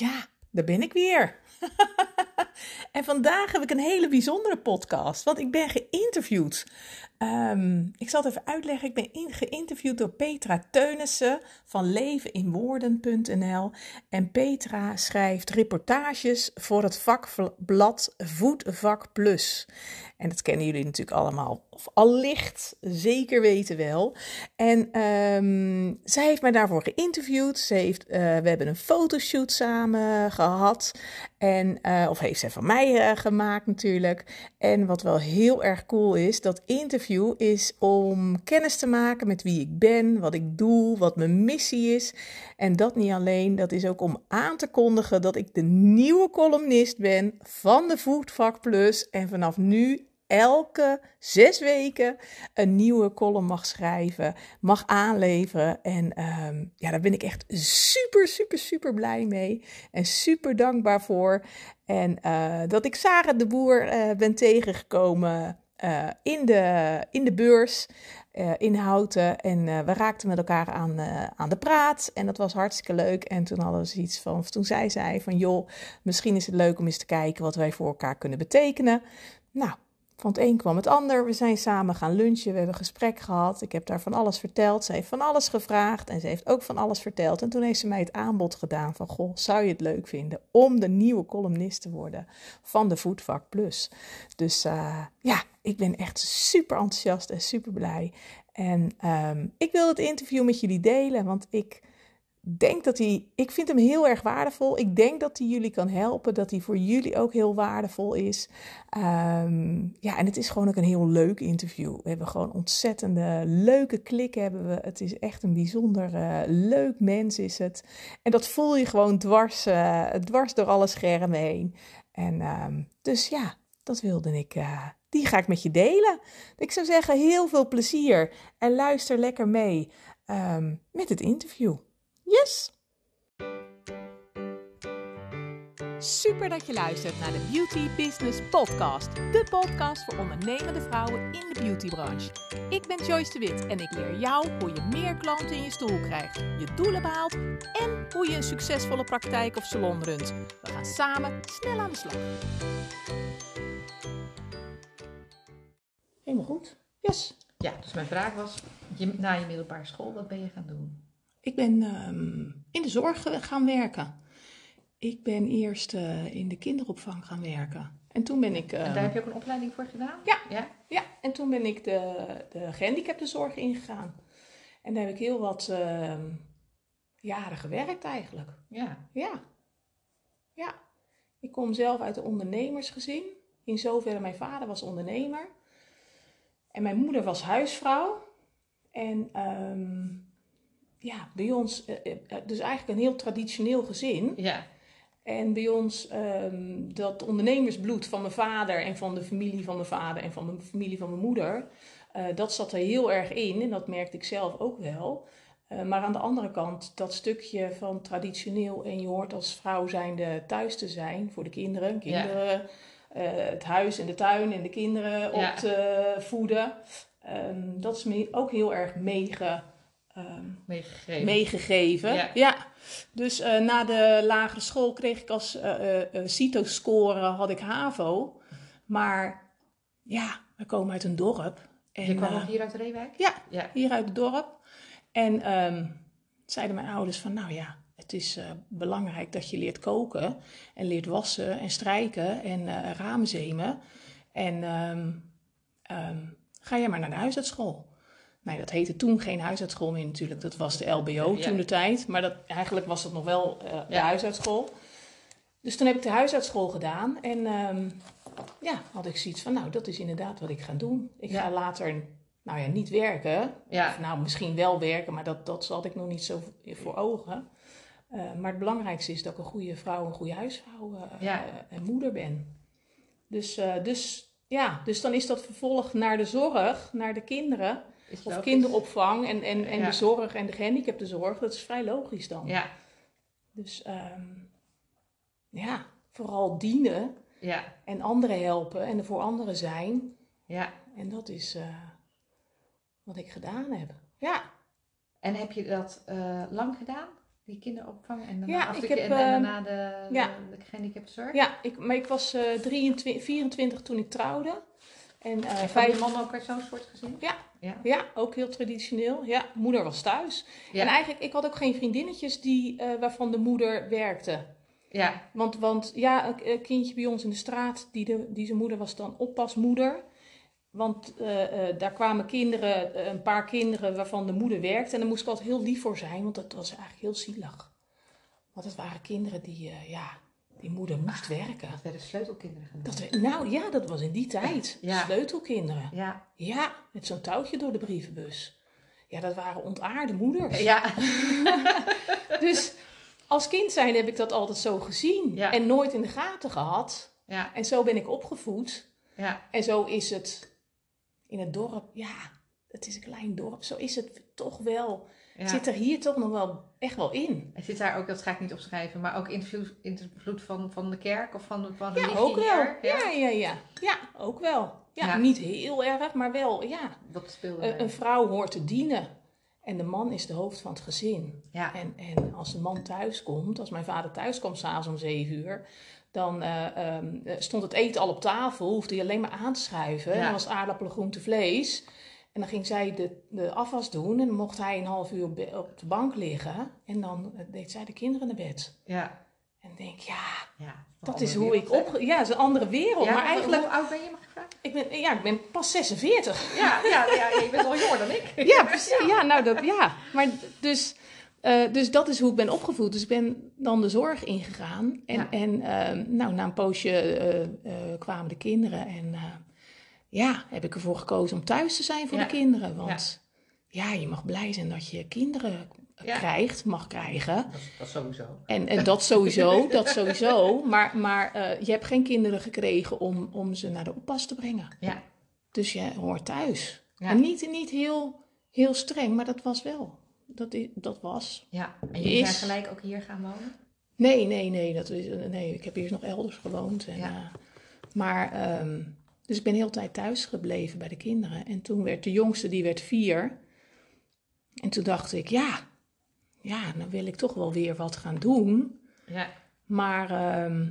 Ja, daar ben ik weer. en vandaag heb ik een hele bijzondere podcast, want ik ben geïnterviewd. Ehm, ik zal het even uitleggen. Ik ben geïnterviewd door Petra Teunissen van leveninwoorden.nl. En Petra schrijft reportages voor het vakblad Voetvak Plus. En dat kennen jullie natuurlijk allemaal, of allicht zeker weten wel. En um, zij heeft mij daarvoor geïnterviewd. Ze heeft, uh, we hebben een fotoshoot samen gehad. En, uh, of heeft ze van mij uh, gemaakt natuurlijk. En wat wel heel erg cool is, dat interview is om kennis te maken met wie ik ben, wat ik doe, wat mijn missie is. En dat niet alleen, dat is ook om aan te kondigen dat ik de nieuwe columnist ben van de Voetvak Plus. En vanaf nu elke zes weken een nieuwe column mag schrijven, mag aanleveren. En um, ja, daar ben ik echt super, super, super blij mee. En super dankbaar voor. En uh, dat ik Sarah de Boer uh, ben tegengekomen uh, in, de, in de beurs. Houten. En we raakten met elkaar aan, aan de praat. En dat was hartstikke leuk. En toen hadden we zoiets van. Toen zij zei van joh, misschien is het leuk om eens te kijken wat wij voor elkaar kunnen betekenen. Nou, van het een kwam het ander. We zijn samen gaan lunchen. We hebben gesprek gehad. Ik heb daar van alles verteld. Ze heeft van alles gevraagd. En ze heeft ook van alles verteld. En toen heeft ze mij het aanbod gedaan van... Goh, zou je het leuk vinden om de nieuwe columnist te worden van de Voetvak Plus? Dus uh, ja, ik ben echt super enthousiast en super blij. En um, ik wil het interview met jullie delen. Want ik denk dat hij, ik vind hem heel erg waardevol. Ik denk dat hij jullie kan helpen, dat hij voor jullie ook heel waardevol is. Um, ja, en het is gewoon ook een heel leuk interview. We hebben gewoon ontzettende leuke klik hebben we. Het is echt een bijzonder uh, leuk mens is het. En dat voel je gewoon dwars, uh, dwars door alle schermen heen. En um, dus ja, dat wilde ik. Uh, die ga ik met je delen. Ik zou zeggen, heel veel plezier en luister lekker mee um, met het interview. Yes! Super dat je luistert naar de Beauty Business Podcast. De podcast voor ondernemende vrouwen in de beautybranche. Ik ben Joyce de Wit en ik leer jou hoe je meer klanten in je stoel krijgt, je doelen behaalt en hoe je een succesvolle praktijk of salon runt. We gaan samen snel aan de slag. Helemaal goed. Yes. Ja, dus mijn vraag was, na je middelbare school, wat ben je gaan doen? Ik ben um, in de zorg gaan werken. Ik ben eerst uh, in de kinderopvang gaan werken. En toen ben ik... Uh, en daar heb je ook een opleiding voor gedaan? Ja, ja? ja. en toen ben ik de, de gehandicaptenzorg ingegaan. En daar heb ik heel wat uh, jaren gewerkt eigenlijk. Ja. Ja. Ja. Ik kom zelf uit een ondernemersgezin. In zoverre mijn vader was ondernemer. En mijn moeder was huisvrouw. En... Um, ja, bij ons, uh, dus eigenlijk een heel traditioneel gezin. Ja. En bij ons, um, dat ondernemersbloed van mijn vader en van de familie van mijn vader en van de familie van mijn moeder, uh, dat zat er heel erg in en dat merkte ik zelf ook wel. Uh, maar aan de andere kant, dat stukje van traditioneel en je hoort als vrouw zijnde thuis te zijn voor de kinderen, kinderen, ja. het huis en de tuin en de kinderen op te voeden. Um, dat is me ook heel erg meege Um, meegegeven. meegegeven. Ja. ja. Dus uh, na de lagere school kreeg ik als uh, uh, CITO-score had ik HAVO. Maar ja, we komen uit een dorp. En, Je kwam hier uit Reewijk? Ja, ja, hier uit het dorp. En um, zeiden mijn ouders van, nou ja, het is belangrijk dat je leert koken. En leert wassen en strijken en ramen zemen. En um, ga jij maar naar de Nee, dat heette toen geen huisartsschool meer natuurlijk. Dat was de LBO ja. toen de tijd. Maar dat, eigenlijk was dat nog wel uh, de ja. huisartsschool. Dus toen heb ik de huisartsschool gedaan. En um, ja, had ik zoiets van, nou, dat is inderdaad wat ik ga doen. Ik ga later, nou ja, niet werken. Of, nou, misschien wel werken, maar dat, dat had ik nog niet zo voor ogen. Uh, maar het belangrijkste is dat ik een goede vrouw, een goede huisvrouw uh, en moeder ben. Dus, dus ja, dus dan is dat vervolg naar de zorg, naar de kinderen of kinderopvang en, en, en ja. de zorg en de gehandicaptenzorg, dat is vrij logisch dan. Ja. Dus um, ja, vooral dienen ja. en anderen helpen en er voor anderen zijn. Ja. En dat is uh, wat ik gedaan heb. Ja. En heb je dat uh, lang gedaan? Die kinderopvang en daarna, Ja, ik heb, en, eh, daarna de, ja. de, de gehandicaptenzorg. Ja, ik, maar ik was eh 23, 24 toen ik trouwde. En eh En van vijf... je man ook uit zo'n soort gezin? Ja. Ja. Ja, ook heel traditioneel. Ja, moeder was thuis. Ja. En eigenlijk, ik had ook geen vriendinnetjes die, eh, waarvan de moeder werkte. Ja. Want, want ja, een, kindje bij ons in de straat, die, de, die zijn moeder was dan oppasmoeder. Want eh, eh, daar kwamen kinderen, een paar kinderen waarvan de moeder werkte. En daar moest ik altijd heel lief voor zijn, want dat was eigenlijk heel zielig. Want het waren kinderen die, ja, die moeder moest werken. Dat werden sleutelkinderen genoemd. Dat, nou ja, dat was in die tijd. Ja. Sleutelkinderen. Ja. Ja, met zo'n touwtje door de brievenbus. Ja, dat waren ontaarde moeders. Ja. Dus als kind zijn heb ik dat altijd zo gezien. Ja. En nooit in de gaten gehad. Ja. En zo ben ik opgevoed. Ja. En zo is het in het dorp. Ja, het is een klein dorp. Zo is het toch wel. Zit er hier toch nog wel echt wel in. En zit daar ook, dat ga ik niet opschrijven, maar ook invloed, invloed van, van de kerk of van, van Ja, religie ook wel. Ja, ja, ja. Ja, ook wel. Ja, Ja. niet heel erg, maar wel, ja. Dat speelde Een, vrouw hoort te dienen. En de man is de hoofd van het gezin. Ja. En, en als de man thuis komt, als mijn vader thuis kwam s'avonds om zeven uur, dan eh, ehm, eh, stond het eten al op tafel, hoefde hij alleen maar aan te schuiven. Ja. Dan was aardappelen, groente, vlees. En dan ging zij de, de afwas doen en dan mocht hij een half uur op, de bank liggen. En dan eh, deed zij de kinderen naar bed. Ja. En denk, ja, ja. dat is hoe ik op... Ja, het is een andere wereld. Ja, maar eigenlijk, Hoe oud ben je, mag ik vragen? ik ben, ja, ik ben pas 46. Ja, ja, ja, je bent al jonger dan ik. Ja, precies. Ja, nou dat, ja. Maar dus, eh, dus dat is hoe ik ben opgevoed. Dus ik ben dan de zorg ingegaan. En, en ehm, nou, na een poosje eh, kwamen de kinderen. En ja, heb ik ervoor gekozen om thuis te zijn voor Ja. de kinderen. Want ja. je mag blij zijn dat je kinderen Ja. krijgt, mag krijgen. Dat, dat sowieso. En, en dat sowieso, dat sowieso. Maar, maar eh, je hebt geen kinderen gekregen om, om ze naar de oppas te brengen. Ja. Dus je hoort thuis. En niet, niet heel, heel streng, maar dat was wel. Dat, dat was. Ja. En jullie zijn Is- gelijk ook hier gaan wonen? Nee, nee, nee, dat is, nee. Ik heb eerst nog elders gewoond. En, Ja. eh, maar, ehm, dus ik ben heel de tijd thuis gebleven bij de kinderen. En toen werd de jongste, die werd vier. En toen dacht ik, ja, ja, dan wil ik toch wel weer wat gaan doen. Ja. Maar ehm,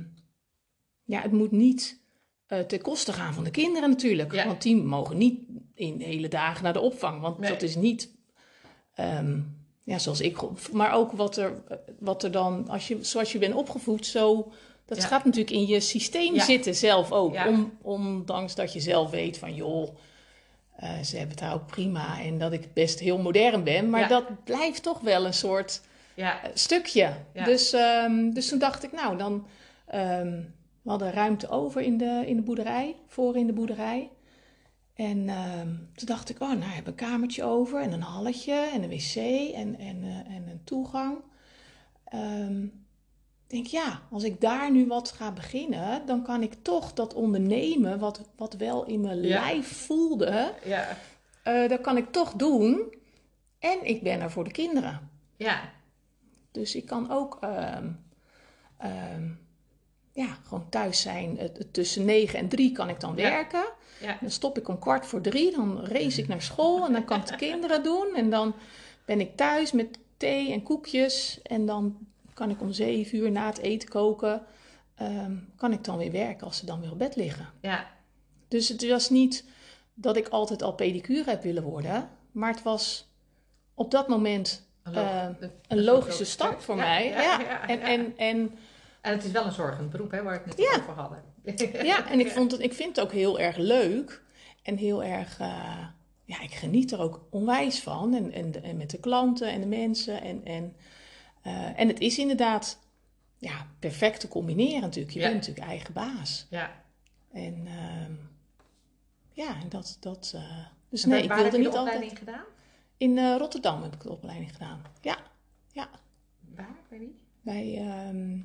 ja, het moet niet eh ten koste gaan van de kinderen natuurlijk. Ja. Want die mogen niet in hele dagen naar de opvang. Want Nee. dat is niet ehm, ja, zoals ik. Maar ook wat er, wat er dan, als je, zoals je bent opgevoed, zo. Dat Ja. gaat natuurlijk in je systeem Ja. zitten zelf ook. Ja. Om, ondanks dat je zelf weet van joh. eh, ze hebben het daar ook prima en dat ik best heel modern ben, maar dat blijft toch wel een soort Ja. eh, stukje. Dus, ehm, dus toen dacht ik, nou, dan. ehm, we hadden ruimte over in de, in de boerderij, voor in de boerderij. En ehm, toen dacht ik, oh, nou, ik heb een kamertje over en een halletje en een wc en, en, eh, en een toegang. Ik denk, ja, als ik daar nu wat ga beginnen, dan kan ik toch dat ondernemen, wat, wat wel in mijn Ja. lijf voelde, Ja. eh, dat kan ik toch doen. En ik ben er voor de kinderen. Ja. Dus ik kan ook ehm, ehm, ja, gewoon thuis zijn. Tussen negen en drie kan ik dan Ja. werken. Ja. Dan stop ik om kwart voor drie. Dan race ik naar school en dan kan ik de kinderen doen. En dan ben ik thuis met thee en koekjes. En dan kan ik om zeven uur na het eten koken. ehm, kan ik dan weer werken als ze dan weer op bed liggen. Ja. Dus het was niet dat ik altijd al pedicure heb willen worden. Maar het was op dat moment Een, Eh, een logische stap voor Ja, mij. ja, Ja, ja, en. En, en, En het is wel een zorgend beroep, hè, waar we het net over hadden. ja, en ik, vond het, ik vind het ook heel erg leuk. En heel erg, eh, ja, ik geniet er ook onwijs van. En, en, en met de klanten en de mensen. En, en, eh, en het is inderdaad ja, perfect te combineren natuurlijk. Je Ja. bent natuurlijk eigen baas. Ja. En ehm, ja, en dat, dat eh, dus En nee, waar- ik wilde heb je niet de altijd... opleiding gedaan? In eh, Rotterdam heb ik de opleiding gedaan. Ja, ja. Waar? Bij wie? Bij, ehm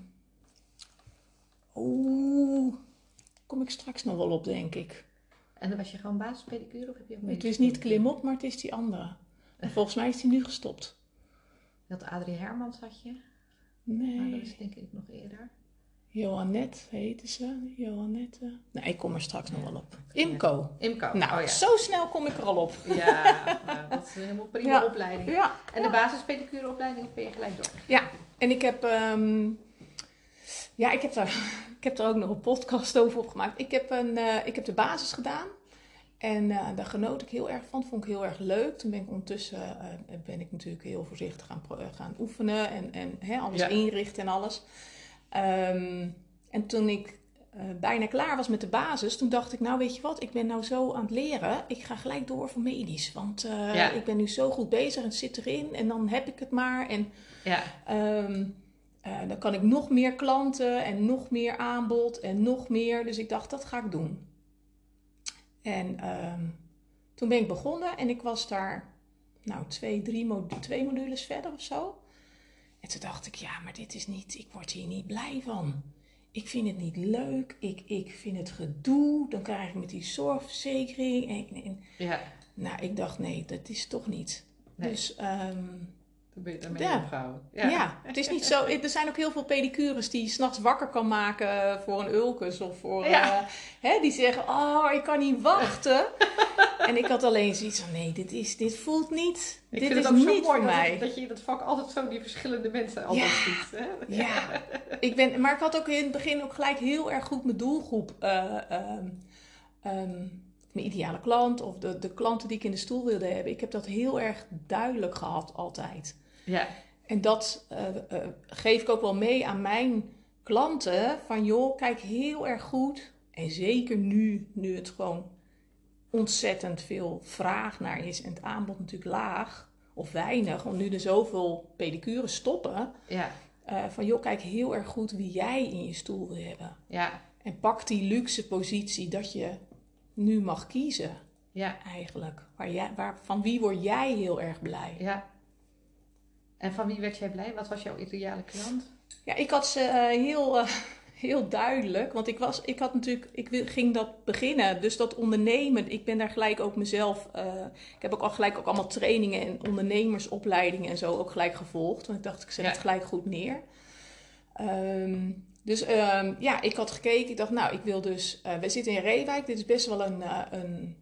oeh, kom ik straks nog wel op, denk ik. En dan was je gewoon basispedicure of heb je ook Het medische is niet klimop, maar het is die andere. En volgens mij is die nu gestopt. Had Adrie Hermans had je. Maar dat Nee. is denk ik nog eerder. Johannette heette ze. Johannette. Nee, ik kom er straks nog wel op. Imco. Imco. Nou, oh, ja. zo snel kom ik er al op. Ja, nou, dat is een helemaal prima Ja. opleiding. Ja. En de basispedicureopleiding ben je gelijk door. Ja, en ik heb, ehm, ja, ik heb, daar, ik heb er ook nog een podcast over opgemaakt. Ik heb, een, eh, ik heb de basis gedaan. En eh, daar genoot ik heel erg van. Vond ik heel erg leuk. Toen ben ik ondertussen eh, ben ik natuurlijk heel voorzichtig gaan, pro- gaan oefenen. En, en hè, alles Ja. inrichten en alles. Ehm, en toen ik eh, bijna klaar was met de basis, toen dacht ik, nou weet je wat, ik ben nou zo aan het leren. Ik ga gelijk door voor medisch. Want eh, Ja. ik ben nu zo goed bezig en zit erin. En dan heb ik het maar. En Ja, Ehm, eh, dan kan ik nog meer klanten en nog meer aanbod en nog meer. Dus ik dacht, dat ga ik doen. En ehm, toen ben ik begonnen en ik was daar, nou, twee, drie mo- twee modules verder of zo. En toen dacht ik, ja, maar dit is niet, ik word hier niet blij van. Ik vind het niet leuk, ik, ik vind het gedoe. Dan krijg ik met die zorgverzekering. En, en, ja. nou, ik dacht, nee, dat is toch niet. Nee. Dus ehm, Ben je daarmee Ja. opgehouden. ja. het is niet zo. Er zijn ook heel veel pedicures die je s'nachts wakker kan maken voor een ulcus of voor. Ja. eh, hè, die zeggen: Oh, ik kan niet wachten. en ik had alleen zoiets van: Nee, dit, is, dit voelt niet. Ik dit vind is het ook zo niet mooi voor mij. dat je in dat vak altijd zo die verschillende mensen altijd ziet. Hè? Ja, ik ben, maar ik had ook in het begin ook gelijk heel erg goed mijn doelgroep. eh, ehm, ehm, mijn ideale klant of de, de klanten die ik in de stoel wilde hebben. Ik heb dat heel erg duidelijk gehad altijd. Ja, En dat eh, eh, geef ik ook wel mee aan mijn klanten. Van joh, kijk heel erg goed. En zeker nu, nu het gewoon ontzettend veel vraag naar is en het aanbod natuurlijk laag of weinig. Want nu er zoveel pedicures stoppen. ja, eh, van joh, kijk heel erg goed wie jij in je stoel wil hebben. ja, En pak die luxe positie dat je nu mag kiezen ja, eigenlijk. Waar jij, waar, van wie word jij heel erg blij? ja. En van wie werd jij blij? Wat was jouw ideale klant? Ja, ik had ze eh, heel, eh, heel duidelijk. Want ik, was, ik had natuurlijk, ik ging dat beginnen. Dus dat ondernemen, ik ben daar gelijk ook mezelf. eh, ik heb ook al gelijk ook allemaal trainingen en ondernemersopleidingen en zo ook gelijk gevolgd. Want ik dacht, ik zet Ja. het gelijk goed neer. Ehm, dus ehm, ja, ik had gekeken. Ik dacht, nou, ik wil dus. we zitten in Reewijk. Dit is best wel een. een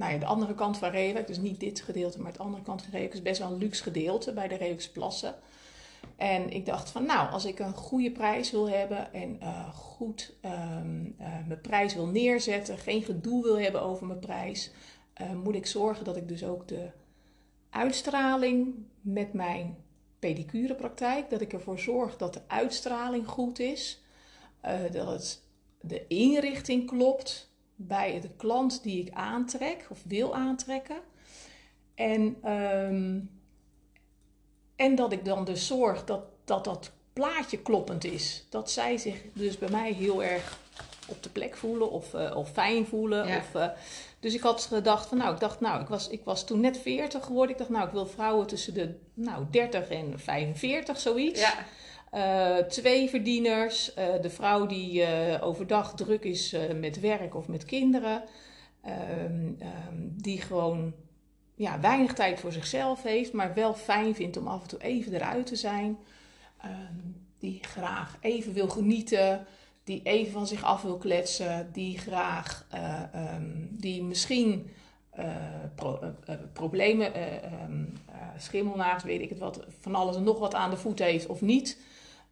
nou de andere kant van Reewijk. Dus niet dit gedeelte, maar het andere kant van Reewijk. is best wel een luxe gedeelte bij de Reewijkse Plassen. En ik dacht van, nou, als ik een goede prijs wil hebben en eh, goed ehm, eh, mijn prijs wil neerzetten, geen gedoe wil hebben over mijn prijs, eh, moet ik zorgen dat ik dus ook de uitstraling met mijn pedicurepraktijk, dat ik ervoor zorg dat de uitstraling goed is, dat het, de inrichting klopt bij de klant die ik aantrek of wil aantrekken. En ehm, en dat ik dan dus zorg dat dat, dat plaatje kloppend is. Dat zij zich dus bij mij heel erg op de plek voelen of, eh, of fijn voelen. Ja. Of, eh, dus ik had gedacht van nou, ik dacht nou, ik was, ik was toen net 40 geworden. Ik dacht nou, ik wil vrouwen tussen de nou, 30 en 45, zoiets. Ja, Eh, twee verdieners. eh, de vrouw die eh, overdag druk is met werk of met kinderen. Ehm, ehm, die gewoon ja, weinig tijd voor zichzelf heeft, maar wel fijn vindt om af en toe even eruit te zijn. Ehm, die graag even wil genieten. Die even van zich af wil kletsen. Die graag, die misschien pro- problemen, eh, schimmelnaars, weet ik het wat, van alles en nog wat aan de voeten heeft of niet.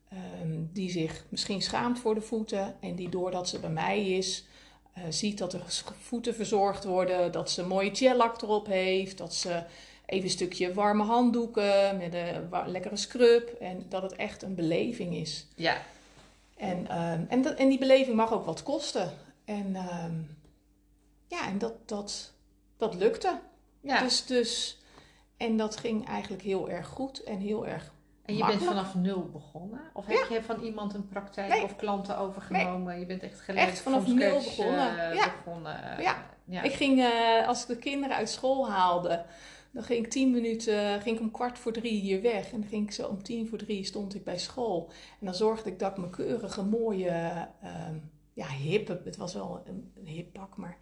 Ehm, die zich misschien schaamt voor de voeten en die doordat ze bij mij is, eh, ziet dat de ges- voeten verzorgd worden, dat ze een mooie gellak erop heeft, dat ze even een stukje warme handdoeken met een lekkere scrub en dat het echt een beleving is. ja, En, ehm, en, dat, en die beleving mag ook wat kosten. En ehm, ja, en dat, dat, dat lukte. ja. Dus, dus, en dat ging eigenlijk heel erg goed en heel erg en je bent vanaf nul begonnen? Of heb je van iemand een praktijk Nee. of klanten overgenomen? Je bent echt gelijk Echt vanaf nul begonnen. eh, Ja. begonnen. eh, Ja. ja. Ik ging, eh, als ik de kinderen uit school haalde, dan ging ik tien minuten, ging ik om kwart voor drie hier weg. En dan ging ik zo om tien voor drie stond ik bij school. En dan zorgde ik dat ik mijn keurige, mooie, ehm, ja, hippe, het was wel een, een hip pak, maar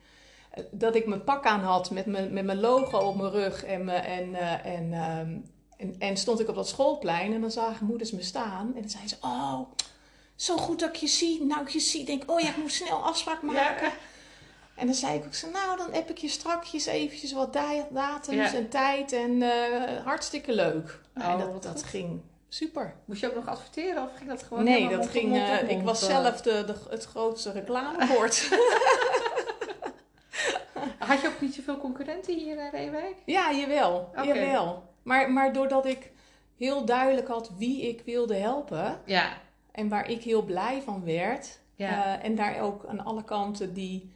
dat ik mijn pak aan had met mijn, met mijn logo op mijn rug. En, en, eh, en, ehm, en, en stond ik op dat schoolplein en dan zagen moeders me staan. En dan zeiden ze, oh, zo goed dat ik je zie. Nou, ik je zie, denk oh ja, ik moet snel afspraak maken. En dan zei ik ook zo, nou, dan heb ik je strakjes eventjes wat da- datums Ja. en tijd. En eh, hartstikke leuk. Oh, en dat, ging super. Moest je ook nog adverteren of ging dat gewoon nee, dat ging, mond eh, ik was eh? zelf de, de, het grootste reclamebord. Had je ook niet zoveel concurrenten hier in Reewijk? ja, jawel. Jawel. Maar, maar doordat ik heel duidelijk had wie ik wilde helpen... Ja. en waar ik heel blij van werd... Ja. eh, en daar ook aan alle kanten die...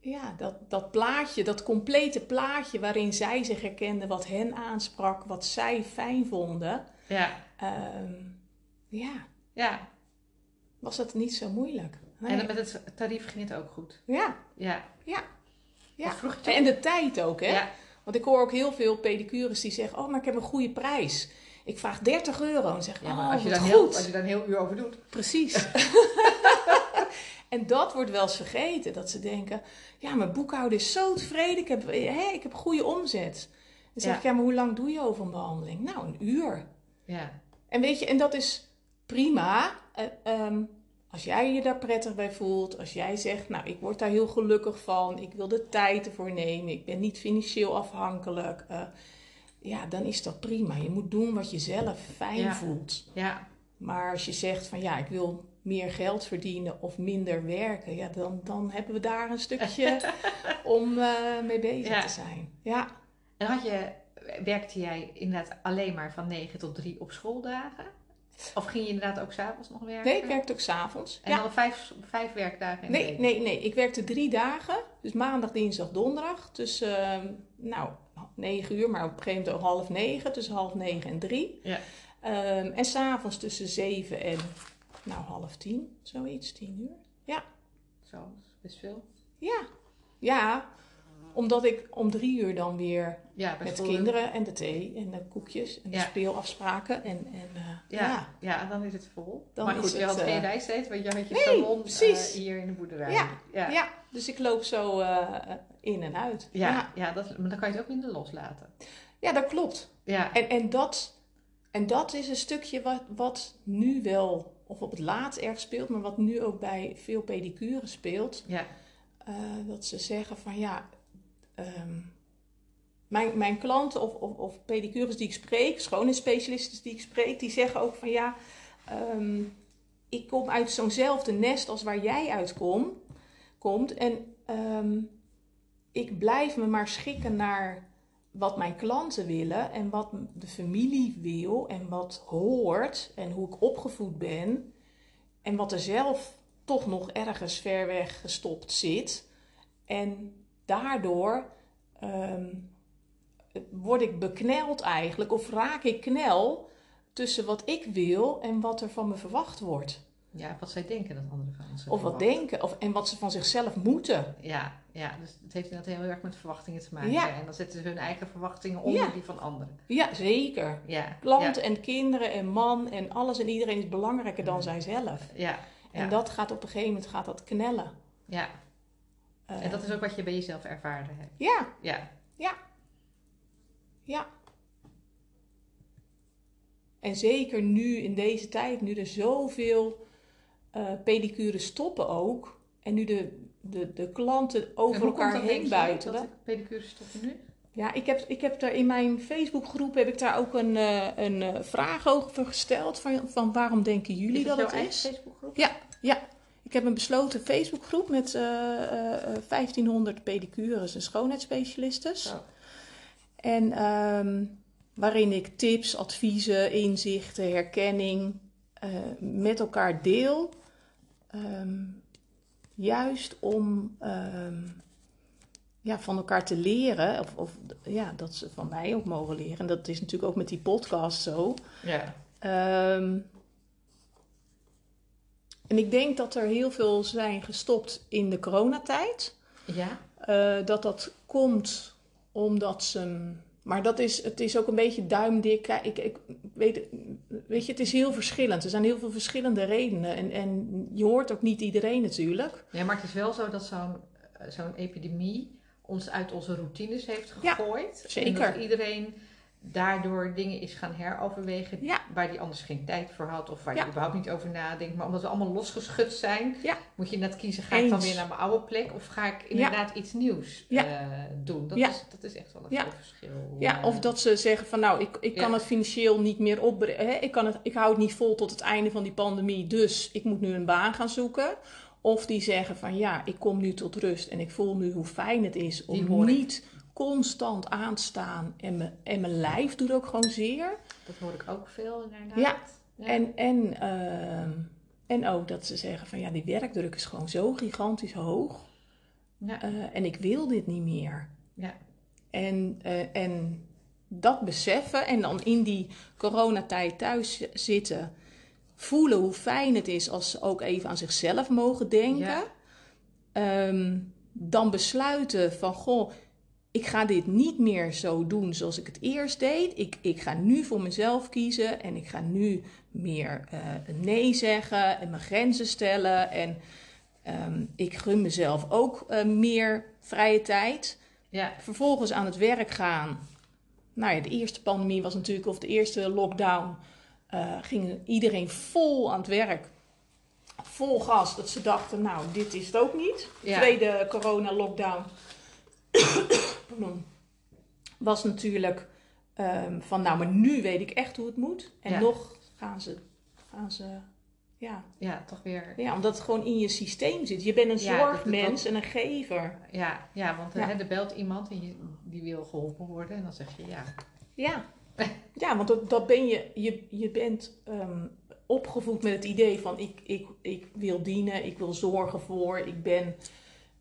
Ja, dat, dat plaatje, dat complete plaatje waarin zij zich herkenden, wat hen aansprak, wat zij fijn vonden. ja. ehm, ja, Ja. was dat niet zo moeilijk. Nee. En met het tarief ging het ook goed. Ja, Ja. Ja. Toen? en de tijd ook, hè? Ja. Want ik hoor ook heel veel pedicures die zeggen: Oh, maar ik heb een goede prijs. Ik vraag 30 euro. En zeg: Ja, maar Oh, als je, daar goed. heel, als je daar een heel uur over doet. Precies. en dat wordt wel eens vergeten. Dat ze denken: Ja, mijn boekhouder is zo tevreden. Ik heb, hè, ik heb goede omzet. Dan zeg Ja. ik: Ja, maar hoe lang doe je over een behandeling? Nou, een uur. Ja. En weet je, en dat is prima. Ehm, als jij je daar prettig bij voelt, als jij zegt, nou, ik word daar heel gelukkig van, ik wil de tijd ervoor nemen, ik ben niet financieel afhankelijk, eh, ja, dan is dat prima. Je moet doen wat je zelf fijn Ja. voelt. Ja. Maar als je zegt van, ja, ik wil meer geld verdienen of minder werken, ja, dan, dan hebben we daar een stukje om eh, mee bezig Ja. te zijn. Ja. En had je, werkte jij inderdaad alleen maar van 9 tot 3 op schooldagen? Of ging je inderdaad ook s'avonds nog werken? Nee, ik werkte ook s'avonds. En Ja. dan vijf, vijf werkdagen in de Nee, week? nee, nee. Ik werkte drie dagen. Dus maandag, dinsdag, donderdag. Tussen, ehm, nou, negen uur, maar op een gegeven moment ook half negen. Tussen half negen en drie. Ja. Ehm, en s'avonds tussen zeven en, nou, half tien. Zoiets, tien uur. Zo, dat is best veel. Ja. Ja, omdat ik om drie uur dan weer Ja, met school- kinderen en de thee en de koekjes en de Ja. speelafspraken. En, en eh, Ja, ja. dan is het vol. Dan maar is goed, je het, had eh, geen reistijd, want je had je nee, salon eh, hier in de boerderij. Ja, ja. Dus ik loop zo eh, in en uit. Ja, ja. dat, maar dan kan je het ook minder loslaten. ja dat klopt. Ja, En, en, dat, en dat is een stukje wat, wat nu wel, of op het laatst erg speelt, maar wat nu ook bij veel pedicures speelt. ja, eh, dat ze zeggen van ja, ehm, mijn, mijn klanten of, of, of pedicures die ik spreek, schoonheidsspecialisten die ik spreek, die zeggen ook van ja, ehm, ik kom uit zo'nzelfde nest als waar jij uitkomt. Komt, en ehm, ik blijf me maar schikken naar wat mijn klanten willen en wat de familie wil en wat hoort en hoe ik opgevoed ben en wat er zelf toch nog ergens ver weg gestopt zit. En daardoor ehm, word ik bekneld eigenlijk, of raak ik knel tussen wat ik wil en wat er van me verwacht wordt. ja, wat zij denken dat anderen van ons Of wat verwachten. denken, of, en wat ze van zichzelf moeten. Ja, ja, dus het heeft inderdaad heel erg met verwachtingen te maken. Ja. En dan zetten ze hun eigen verwachtingen onder Ja. die van anderen. Ja, zeker. Ja, Klanten en kinderen en man en alles en iedereen is belangrijker dan zijzelf. Ja, En dat gaat op een gegeven moment gaat dat knellen. ja. Eh, En dat is ook wat je bij jezelf ervaren hebt. Ja, Ja, ja. En zeker nu in deze tijd, nu er zoveel eh pedicures stoppen ook. En nu de, de, de klanten En over elkaar dat, heen je, buitelen. Dat pedicures stoppen nu? Ja, ik heb, ik heb daar in mijn Facebookgroep heb ik daar ook een, eh, een vraag over gesteld. Van, van waarom denken jullie is dat, jouw het is? Facebookgroep? Ja, ja. Ik heb een besloten Facebookgroep met eh, eh, eh, 1500 pedicures en schoonheidsspecialisten. Zo. En ehm, waarin ik tips, adviezen, inzichten, herkenning eh, met elkaar deel. Ehm, juist om ehm, ja, van elkaar te leren. Of, of ja, dat ze van mij ook mogen leren. En dat is natuurlijk ook met die podcast zo. Ja. En ik denk dat er heel veel zijn gestopt in de coronatijd. Ja? Eh, dat dat komt omdat ze. Maar dat is, het is ook een beetje duimdik. Ik, ik weet, weet je, het is heel verschillend. Er zijn heel veel verschillende redenen. En, en je hoort ook niet iedereen natuurlijk. ja, maar het is wel zo dat zo'n zo'n epidemie ons uit onze routines heeft Ja, gegooid. zeker. En dat iedereen daardoor dingen is gaan heroverwegen Ja. waar die anders geen tijd voor had of waar Ja. je überhaupt niet over nadenkt. Maar omdat we allemaal losgeschud zijn, Ja. moet je net kiezen, ga ik dan weer naar mijn oude plek of ga ik inderdaad iets nieuws eh, doen? Dat, Ja. is, dat is echt wel een groot verschil. Ja, Eh, of dat ze zeggen van nou, ik, ik kan het financieel niet meer opbrengen. Ik, kan het, ik hou het niet vol tot het einde van die pandemie, dus ik moet nu een baan gaan zoeken. Of die zeggen van ja, ik kom nu tot rust en ik voel nu hoe fijn het is om niet constant aan te staan. En mijn, en mijn lijf doet ook gewoon zeer. Dat hoor ik ook veel inderdaad. Ja. Ja. En, en, ehm, en ook dat ze zeggen van ja, die werkdruk is gewoon zo gigantisch hoog. Ja. Eh, en ik wil dit niet meer. Ja. En, eh, en dat beseffen en dan in die coronatijd thuis zitten, voelen hoe fijn het is als ze ook even aan zichzelf mogen denken. Ja. Ehm, dan besluiten van goh, ik ga dit niet meer zo doen zoals ik het eerst deed. Ik, ik ga nu voor mezelf kiezen en ik ga nu meer eh, nee zeggen en mijn grenzen stellen. En ehm, ik gun mezelf ook eh, meer vrije tijd Ja. vervolgens aan het werk gaan. Nou ja, de eerste pandemie was natuurlijk, of de eerste lockdown, eh, ging iedereen vol aan het werk. Vol gas, dat ze dachten, nou, dit is het ook niet. De Ja. tweede corona-lockdown was natuurlijk ehm, van, nou, maar nu weet ik echt hoe het moet. En Ja. nog gaan ze, gaan ze, ja. ja, toch weer. ja, omdat het gewoon in je systeem zit. Je bent een Ja, zorgmens en een gever. Ja, ja want Ja. Hè, er belt iemand en je, die wil geholpen worden en dan zeg je ja. Ja, ja want dat, dat ben je, je, je bent ehm, opgevoed met het idee van ik, ik, ik wil dienen, ik wil zorgen voor, ik ben...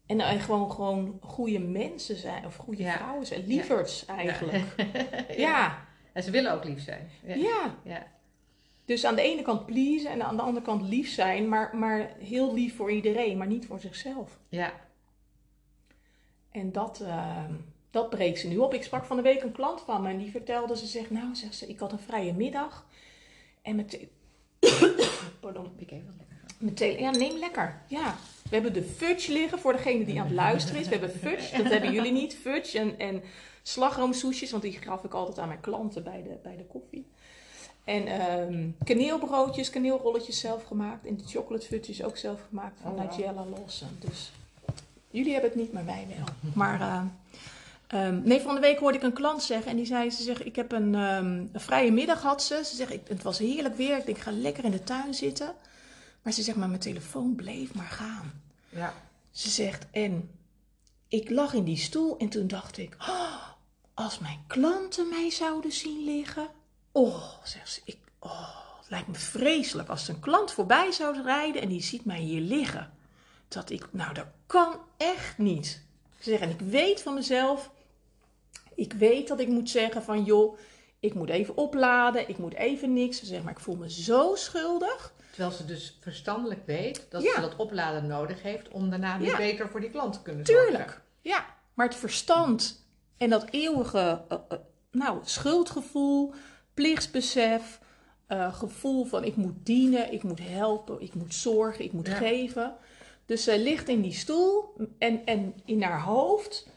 En, en gewoon, gewoon goede mensen zijn, of goede Ja. vrouwen zijn, lieverds eigenlijk. ja. Ja. En ze willen ook lief zijn. Ja. ja, dus aan de ene kant pleasen en aan de andere kant lief zijn, maar, maar heel lief voor iedereen, maar niet voor zichzelf. ja. En dat, ehm, dat breekt ze nu op. Ik sprak van de week een klant van me en die vertelde, ze zegt, nou, zegt ze, ik had een vrije middag. En met, Pardon. Ik even lekker. met tele- ja, neem lekker. Ja, we hebben de fudge liggen voor degene die aan het luisteren is. We hebben fudge, dat hebben jullie niet. Fudge en, en slagroomsoesjes, want die gaf ik altijd aan mijn klanten bij de, bij de koffie. En ehm, kaneelbroodjes, kaneelrolletjes zelf gemaakt. En de chocolate fudge is ook zelf gemaakt van Oh, wow. Nigella Lawson. Dus jullie hebben het niet, maar wij wel. Maar eh, ehm, nee, van de week hoorde ik een klant zeggen. En die zei, ze zegt, ik heb een, ehm, een vrije middag had ze. Ze zegt, ik, het was heerlijk weer. Ik denk, ik ga lekker in de tuin zitten. Maar ze zegt, maar mijn telefoon bleef maar gaan. Ja. Ze zegt, en ik lag in die stoel en toen dacht ik, "Oh, als mijn klanten mij zouden zien liggen. Oh, zegt ze, ik, oh, het lijkt me vreselijk als een klant voorbij zou rijden en die ziet mij hier liggen. Dat ik, nou dat kan echt niet. Ze zegt, en ik weet van mezelf, ik weet dat ik moet zeggen van joh, ik moet even opladen, ik moet even niks. Ze zegt, maar ik voel me zo schuldig. Terwijl ze dus verstandelijk weet dat Ja. ze dat opladen nodig heeft om daarna weer Ja. beter voor die klant te kunnen zorgen. Tuurlijk, ja. Maar het verstand en dat eeuwige eh, eh, nou, schuldgevoel, plichtsbesef, eh, gevoel van ik moet dienen, ik moet helpen, ik moet zorgen, ik moet Ja. geven. Dus zij ligt in die stoel en, en in haar hoofd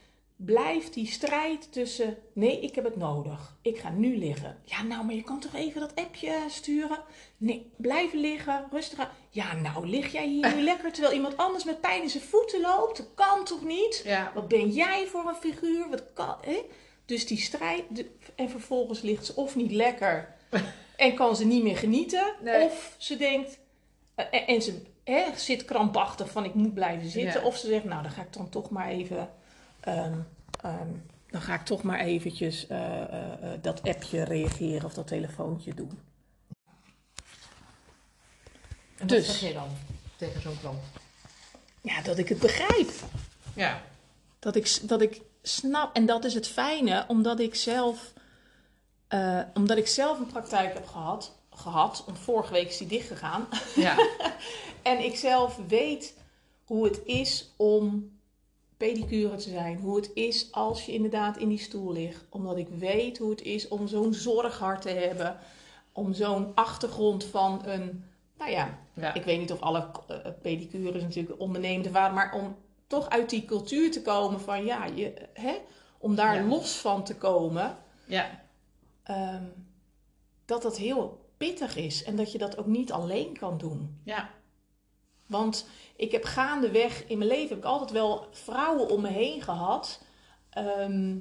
blijft die strijd tussen nee, ik heb het nodig, ik ga nu liggen. Ja, nou, maar je kan toch even dat appje sturen? Nee, blijf liggen, rustig aan. Ja, nou, lig jij hier nu lekker terwijl iemand anders met pijn in zijn voeten loopt? Dat kan toch niet? Ja. Wat ben jij voor een figuur? Wat kan, hè? Dus die strijd, en vervolgens ligt ze of niet lekker en kan ze niet meer genieten, Nee. of ze denkt, eh, en, en ze hè, zit krampachtig van ik moet blijven zitten, Ja. of ze zegt, nou dan ga ik dan toch maar even, ehm, ehm, dan ga ik toch maar eventjes eh, eh, eh, dat appje reageren of dat telefoontje doen. En Dus. wat zeg je dan tegen zo'n klant? Ja, dat ik het begrijp. Ja. Dat ik, dat ik snap, en dat is het fijne, omdat ik zelf, omdat ik zelf een praktijk heb gehad, gehad, want vorige week is die dichtgegaan. Ja. En ik zelf weet hoe het is om pedicure te zijn. Hoe het is als je inderdaad in die stoel ligt. Omdat ik weet hoe het is om zo'n zorghart te hebben. Om zo'n achtergrond van een, nou ja, ja. ik weet niet of alle uh, pedicures natuurlijk ondernemende waren, maar om toch uit die cultuur te komen van ja, je, hè, om daar Ja. los van te komen. ja. ehm, dat dat heel pittig is en dat je dat ook niet alleen kan doen. Ja. Want ik heb gaandeweg in mijn leven heb ik altijd wel vrouwen om me heen gehad ehm,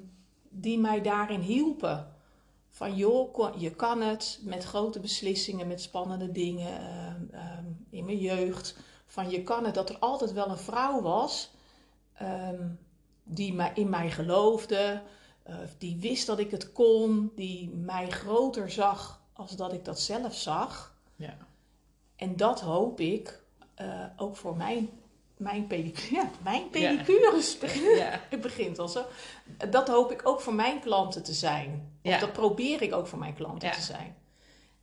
die mij daarin hielpen. Van joh, je kan het met grote beslissingen, met spannende dingen ehm, ehm, in mijn jeugd. Van je kan het, dat er altijd wel een vrouw was die mij, in mij geloofde, die wist dat ik het kon, die mij groter zag als dat ik dat zelf zag. Ja. En dat hoop ik eh, ook voor mijn, mijn pedicure. Ja, mijn pedicures. Ja. Het begint al zo. Dat hoop ik ook voor mijn klanten te zijn. Of Ja. dat probeer ik ook voor mijn klanten te zijn.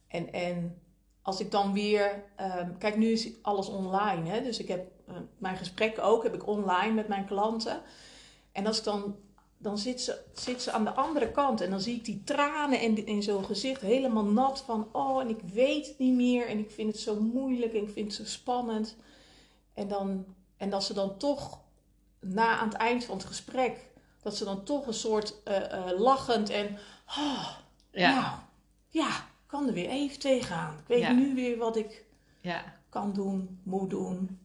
En, en als ik dan weer... ehm, kijk, nu is alles online. Hè? Dus ik heb eh, mijn gesprekken ook heb ik online met mijn klanten. En als ik dan... Dan zit ze, zit ze aan de andere kant en dan zie ik die tranen in, in zo'n gezicht helemaal nat van... Oh, en ik weet het niet meer en ik vind het zo moeilijk en ik vind het zo spannend. En, dan, en dat ze dan toch na aan het eind van het gesprek, dat ze dan toch een soort eh, eh, lachend en, oh, Ja. nou, ja, ik kan er weer even tegenaan. Ik weet Ja. nu weer wat ik Ja. kan doen, moet doen,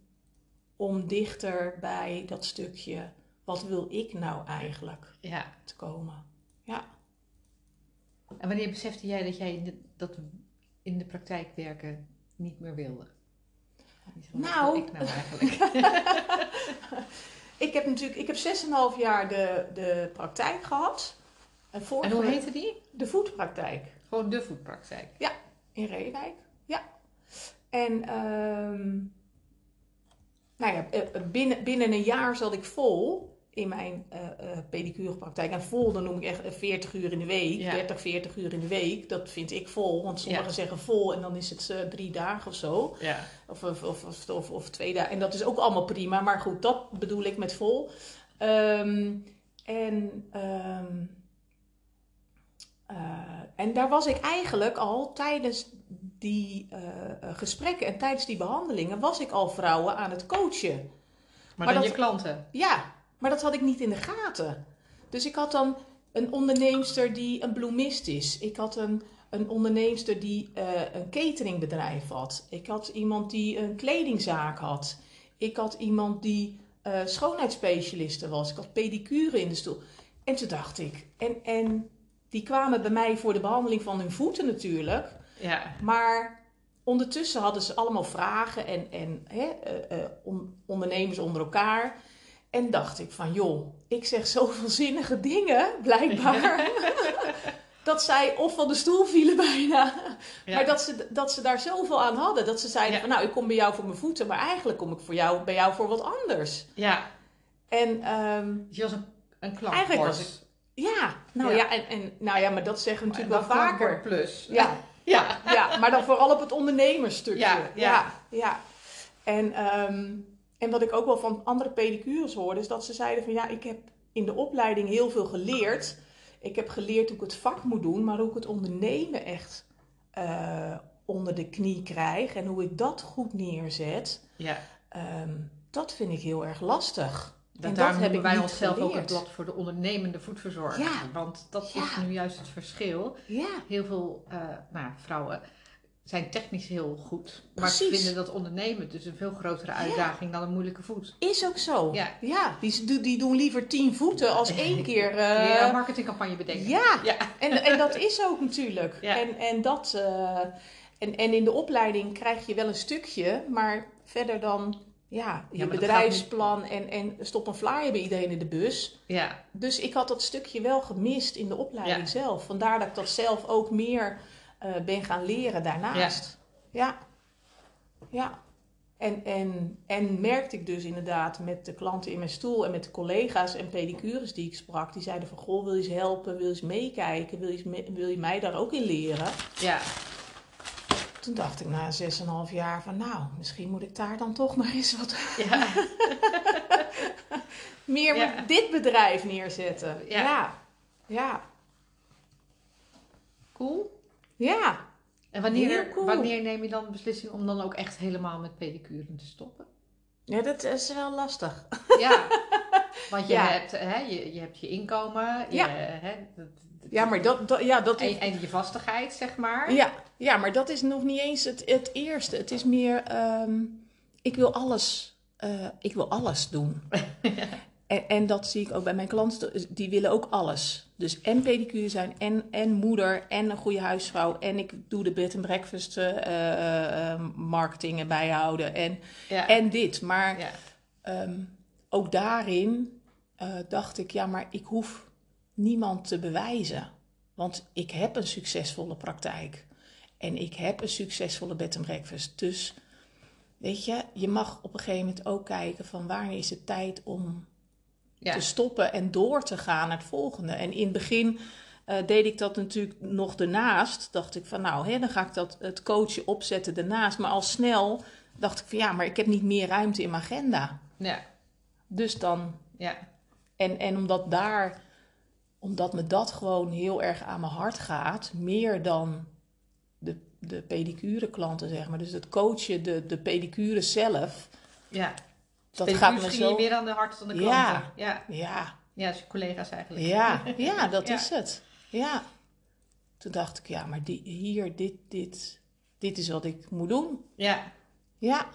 om dichter bij dat stukje, wat wil ik nou eigenlijk, Ja. te komen. Ja. En wanneer besefte jij dat jij in de- dat in de praktijk werken niet meer wilde? Van, wat Nou. wil ik nou eigenlijk? Ik heb natuurlijk, ik heb 6,5 jaar de, de praktijk gehad. En, En hoe heette die? De voetpraktijk. Gewoon de voetpraktijk. In Reewijk, ja. En ehm, nou ja, eh, binnen, binnen een jaar zat ik vol in mijn eh eh, pedicurepraktijk. En vol, dan noem ik echt eh, 40 uur in de week, Ja. 30, 40 uur in de week. Dat vind ik vol, want sommigen Ja. zeggen vol en dan is het eh, drie dagen of zo. Ja. Of, of, of, of, twee dagen. En dat is ook allemaal prima. Maar goed, dat bedoel ik met vol. Ehm, en, ehm, eh, en daar was ik eigenlijk al tijdens die eh, eh, gesprekken en tijdens die behandelingen... was ik al vrouwen aan het coachen. Maar, Maar dan dat- je klanten. Ja, maar dat had ik niet in de gaten. Dus ik had dan een onderneemster die een bloemist is. Ik had een, een onderneemster die eh, een cateringbedrijf had. Ik had iemand die een kledingzaak had. Ik had iemand die eh schoonheidsspecialiste was. Ik had pedicure in de stoel. En toen dacht ik, en, en die kwamen bij mij voor de behandeling van hun voeten natuurlijk. Ja. Maar ondertussen hadden ze allemaal vragen en, en hè, on- ondernemers onder elkaar. En dacht ik van, joh, ik zeg zoveel zinnige dingen, blijkbaar. dat zij of van de stoel vielen bijna. Ja. Maar dat ze, dat ze daar zoveel aan hadden. Dat ze zeiden Ja. van, nou, ik kom bij jou voor mijn voeten. Maar eigenlijk kom ik voor jou, bij jou voor wat anders. ja. En ehm, Dus je was een, een. Eigenlijk was ja, nou Ja. en, en, nou ja, maar dat zeggen we natuurlijk wel vaker. plus. Ja, Ja. ja, maar dan vooral op het ondernemersstukje. Ja, Ja, ja. ja. En, ehm, en wat ik ook wel van andere pedicures hoorde, is dat ze zeiden van ja, ik heb in de opleiding heel veel geleerd. Ik heb geleerd hoe ik het vak moet doen, maar hoe ik het ondernemen echt eh, onder de knie krijg en hoe ik dat goed neerzet, ja. ehm, dat vind ik heel erg lastig. Dat en daarom dat heb noemen ik wij onszelf ook het geleerd. blad voor de ondernemende voedverzorger. Ja. Want dat Ja. is nu juist het verschil. Ja, Heel veel eh, nou, vrouwen zijn technisch heel goed. Maar Precies. vinden dat ondernemen dus een veel grotere uitdaging dan een moeilijke voet. is ook zo. Ja. Ja, die, die doen liever tien voeten als één keer. eh, een marketingcampagne bedenken? ja, Ja. En, en dat is ook natuurlijk. En, en, dat, eh, en, en in de opleiding krijg je wel een stukje, maar verder dan ja, je bedrijfsplan en, en stop een flyer bij iedereen in de bus. Ja. Dus ik had dat stukje wel gemist in de opleiding zelf. Vandaar dat ik dat zelf ook meer eh, ben gaan leren daarnaast. Ja. Ja. En, en, en merkte ik dus inderdaad met de klanten in mijn stoel en met de collega's en pedicures die ik sprak, die zeiden van goh, wil je eens helpen, wil je eens meekijken, wil je, eens me- wil je mij daar ook in leren? Ja. Toen dacht ik na 6,5 jaar van nou, misschien moet ik daar dan toch maar eens wat Ja. meer Ja. met dit bedrijf neerzetten. Ja. Ja. Ja. Cool. Ja. En wanneer, Heel cool. wanneer neem je dan de beslissing om dan ook echt helemaal met pedicure te stoppen? Ja, dat is wel lastig. Ja. Want je, Ja. hebt, hè, je, je hebt je inkomen. Je, Ja. hè, dat- Ja, maar dat, dat, ja, dat is... En, en je vastigheid, zeg maar. Ja, ja, maar dat is nog niet eens het, het eerste. Het is meer, ehm, ik wil alles, eh, ik wil alles doen. en, en dat zie ik ook bij mijn klanten, die willen ook alles. Dus en pedicure zijn, en, en moeder, en een goede huisvrouw. En ik doe de bed and breakfast eh, marketing erbij houden. En, Ja. en dit. Maar ja. Ehm, ook daarin dacht ik, ja, maar ik hoef niemand te bewijzen. Want ik heb een succesvolle praktijk. En ik heb een succesvolle bed and breakfast. Dus, weet je, je mag op een gegeven moment ook kijken van wanneer is het tijd om Ja. te stoppen en door te gaan naar het volgende. En in het begin eh, deed ik dat natuurlijk nog ernaast. Dacht ik van nou, hè, dan ga ik dat, het coachen opzetten ernaast. Maar al snel dacht ik van ja, maar ik heb niet meer ruimte in mijn agenda. Ja. Dus dan, Ja. en, en omdat daar, omdat me dat gewoon heel erg aan mijn hart gaat, meer dan de, de pedicure klanten, zeg maar. Dus het coachen, de, de pedicure zelf, Ja. Dat Pedicures gaat me je zo... meer aan de hart dan de Ja. klanten. Ja. Ja, Ja, dus je collega's eigenlijk. ja, ja, dat Ja. is het. Ja. Toen dacht ik, ja, maar die, hier, dit, dit, dit is wat ik moet doen. Ja. Ja,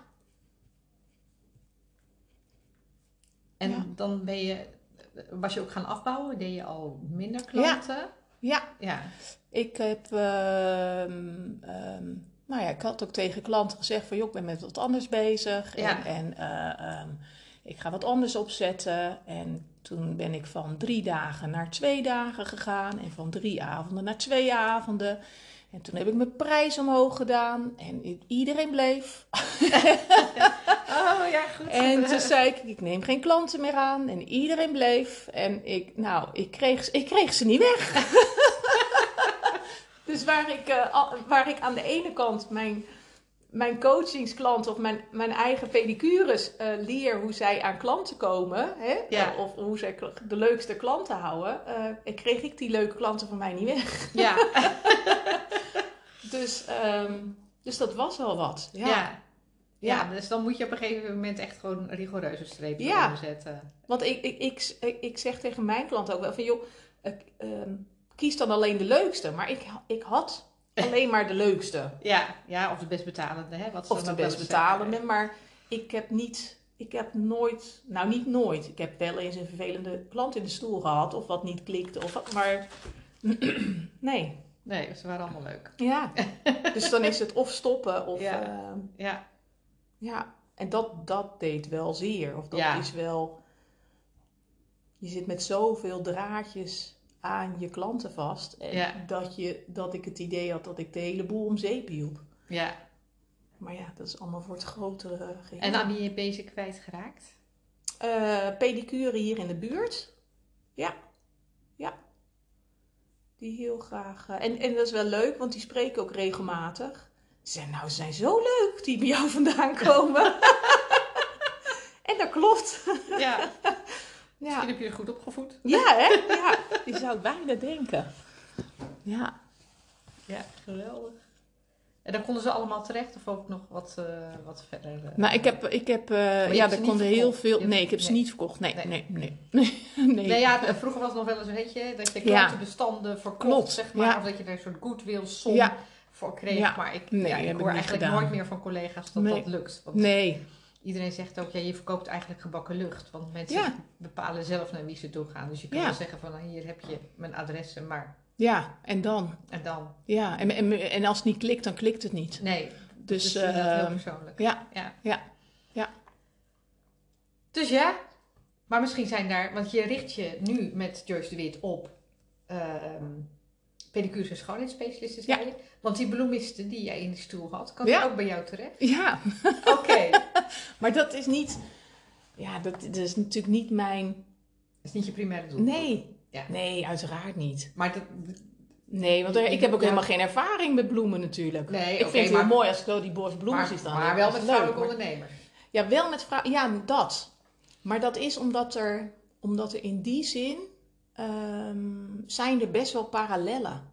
En Ja. dan ben je, was je ook gaan afbouwen? Deed je al minder klanten? ja. Ja. Ik heb, ehm, ehm, nou ja, ik had ook tegen klanten gezegd van, joh, ik ben met wat anders bezig. Ja. En, en eh, ehm, ik ga wat anders opzetten. En toen ben ik van drie dagen naar twee dagen gegaan. En van drie avonden naar twee avonden. En toen heb ik mijn prijs omhoog gedaan. En iedereen bleef. Oh ja, goed. En toen zei ik, ik neem geen klanten meer aan. En iedereen bleef. En ik, nou, ik kreeg, ik kreeg ze niet weg. dus waar ik, eh, waar ik aan de ene kant mijn, mijn coachingsklanten of mijn, mijn eigen pedicures eh, leer hoe zij aan klanten komen. Hè? Ja. Eh, Of hoe zij de leukste klanten houden. kreeg ik die leuke klanten van mij niet weg. Ja. Dus, ehm, dus dat was wel wat. Ja. Ja. ja. dus dan moet je op een gegeven moment echt gewoon rigoureuze strepen Ja. Want ik, ik, ik, ik, zeg tegen mijn klant ook wel van, joh, ehm, kies dan alleen de leukste. Maar ik, ik had alleen maar de leukste. Ja, ja, of de best betalende, hè? Wat Of de best betalende. zeggen. Maar ik heb niet, ik heb nooit, nou niet nooit. Ik heb wel eens een vervelende klant in de stoel gehad. Of wat niet klikte. Of wat, maar nee. Nee, ze waren allemaal leuk. Ja. dus dan is het of stoppen of... Ja. ehm, Ja, Ja, en dat, dat deed wel zeer. Of dat Ja. is wel. Je zit met zoveel draadjes aan je klanten vast. En Ja. dat, je, dat ik het idee had dat ik de hele boel om zeep hielp. ja. Maar ja, dat is allemaal voor het grotere geheel. En aan wie je bezig kwijtgeraakt? Eh, pedicure hier in de buurt. Ja, ja. Die heel graag. eh, en, en dat is wel leuk, want die spreken ook regelmatig. Ze zeggen, nou, ze zijn zo leuk die bij jou vandaan komen. en dat klopt. Ja, Ja, misschien heb je er goed opgevoed. ja hè? Ja, die zou bijna denken. Ja. Ja, geweldig. En dan konden ze allemaal terecht of ook nog wat, eh, wat verder? eh? Nou, ik heb, ik heb, eh, ja, niet konden heel veel. Je- Nee, ik heb ze niet verkocht. Nee, Nee. nee, nee. Nee. nee. Nee, ja, vroeger was het nog wel eens, weet je, dat je Ja. klantenbestanden verkocht, Klopt, zeg maar. ja. Of dat je er een soort goodwill som voor kreeg. Maar ik, ik hoor eigenlijk gedaan. nooit meer van collega's dat dat lukt. Want Nee. Iedereen zegt ook, ja, je verkoopt eigenlijk gebakken lucht. Want mensen Ja. bepalen zelf naar wie ze toe gaan. Dus je kan Ja. wel zeggen van, nou, hier heb je mijn adressen, maar... Ja, en dan? En dan? Ja, en, en, en als het niet klikt, dan klikt het niet. Nee, Dus, dus, dus dat heel eh, persoonlijk. ja, Ja. ja, ja. Dus ja, maar misschien zijn daar, want je richt je nu met Joyce de Wit op ehm pedicures en schoonheidsspecialisten, zei Ja. Want die bloemisten die jij in de stoel had, kan Ja. ook bij jou terecht? ja. Oké, dat Maar dat is niet, ja, dat, dat is natuurlijk niet mijn, is niet je primaire doel. nee. Ja. Nee, uiteraard niet. Maar dat, Nee, want er- ik heb ook helemaal geen ervaring met bloemen natuurlijk. nee, ik vind het maar, heel mooi als ik zo die borst bloemen zie staan. maar Dat wel is met vrouwelijke ondernemers. Ja, wel met vrouwen. Ja, dat. Maar dat is omdat er, omdat er in die zin ehm, zijn er best wel parallellen.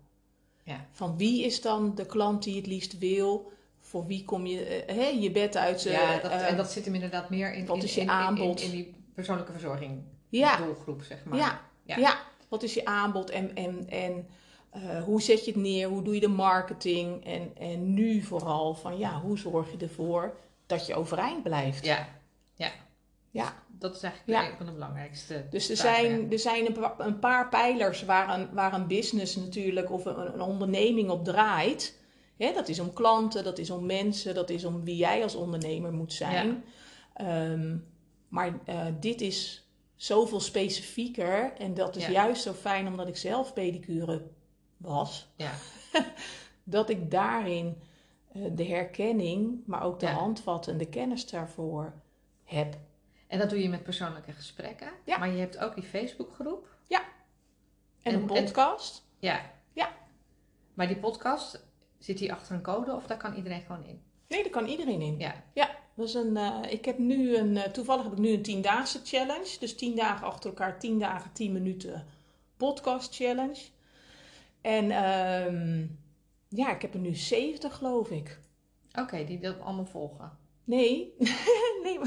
Ja. Van wie is dan de klant die het liefst wil? Voor wie kom je eh, hè, je bed uit? eh, ja, dat, eh, en dat zit hem inderdaad meer in, wat is je in, aanbod? in, in die persoonlijke verzorging ja, doelgroep, zeg maar. ja, Ja. ja, wat is je aanbod en, en, en eh, hoe zet je het neer? Hoe doe je de marketing? En, en nu vooral van ja, hoe zorg je ervoor dat je overeind blijft? Ja, ja. Ja. Dat is eigenlijk Ja. een van de belangrijkste. Dus er zaken, zijn, er zijn een, pa- een paar pijlers waar een, waar een business natuurlijk of een, een onderneming op draait. Hè, dat is om klanten, dat is om mensen, dat is om wie jij als ondernemer moet zijn. Ehm, maar eh, dit is zoveel specifieker en dat is Ja. juist zo fijn omdat ik zelf pedicure was. Ja. Dat ik daarin eh, de herkenning, maar ook de Ja. handvatten en de kennis daarvoor heb. En dat doe je met persoonlijke gesprekken. Ja. Maar je hebt ook die Facebookgroep. En, En- een en- podcast. Ja. Ja. Maar die podcast, zit die achter een code of daar kan iedereen gewoon in? Nee, daar kan iedereen in. Ja. Dat is een, eh, ik heb nu een, eh, toevallig heb ik nu een tiendaagse challenge. Dus tien dagen achter elkaar, tien dagen, tien minuten podcast challenge. En ehm, ja, ik heb er nu 70 geloof ik. Oké, die dat allemaal volgen. Nee, nee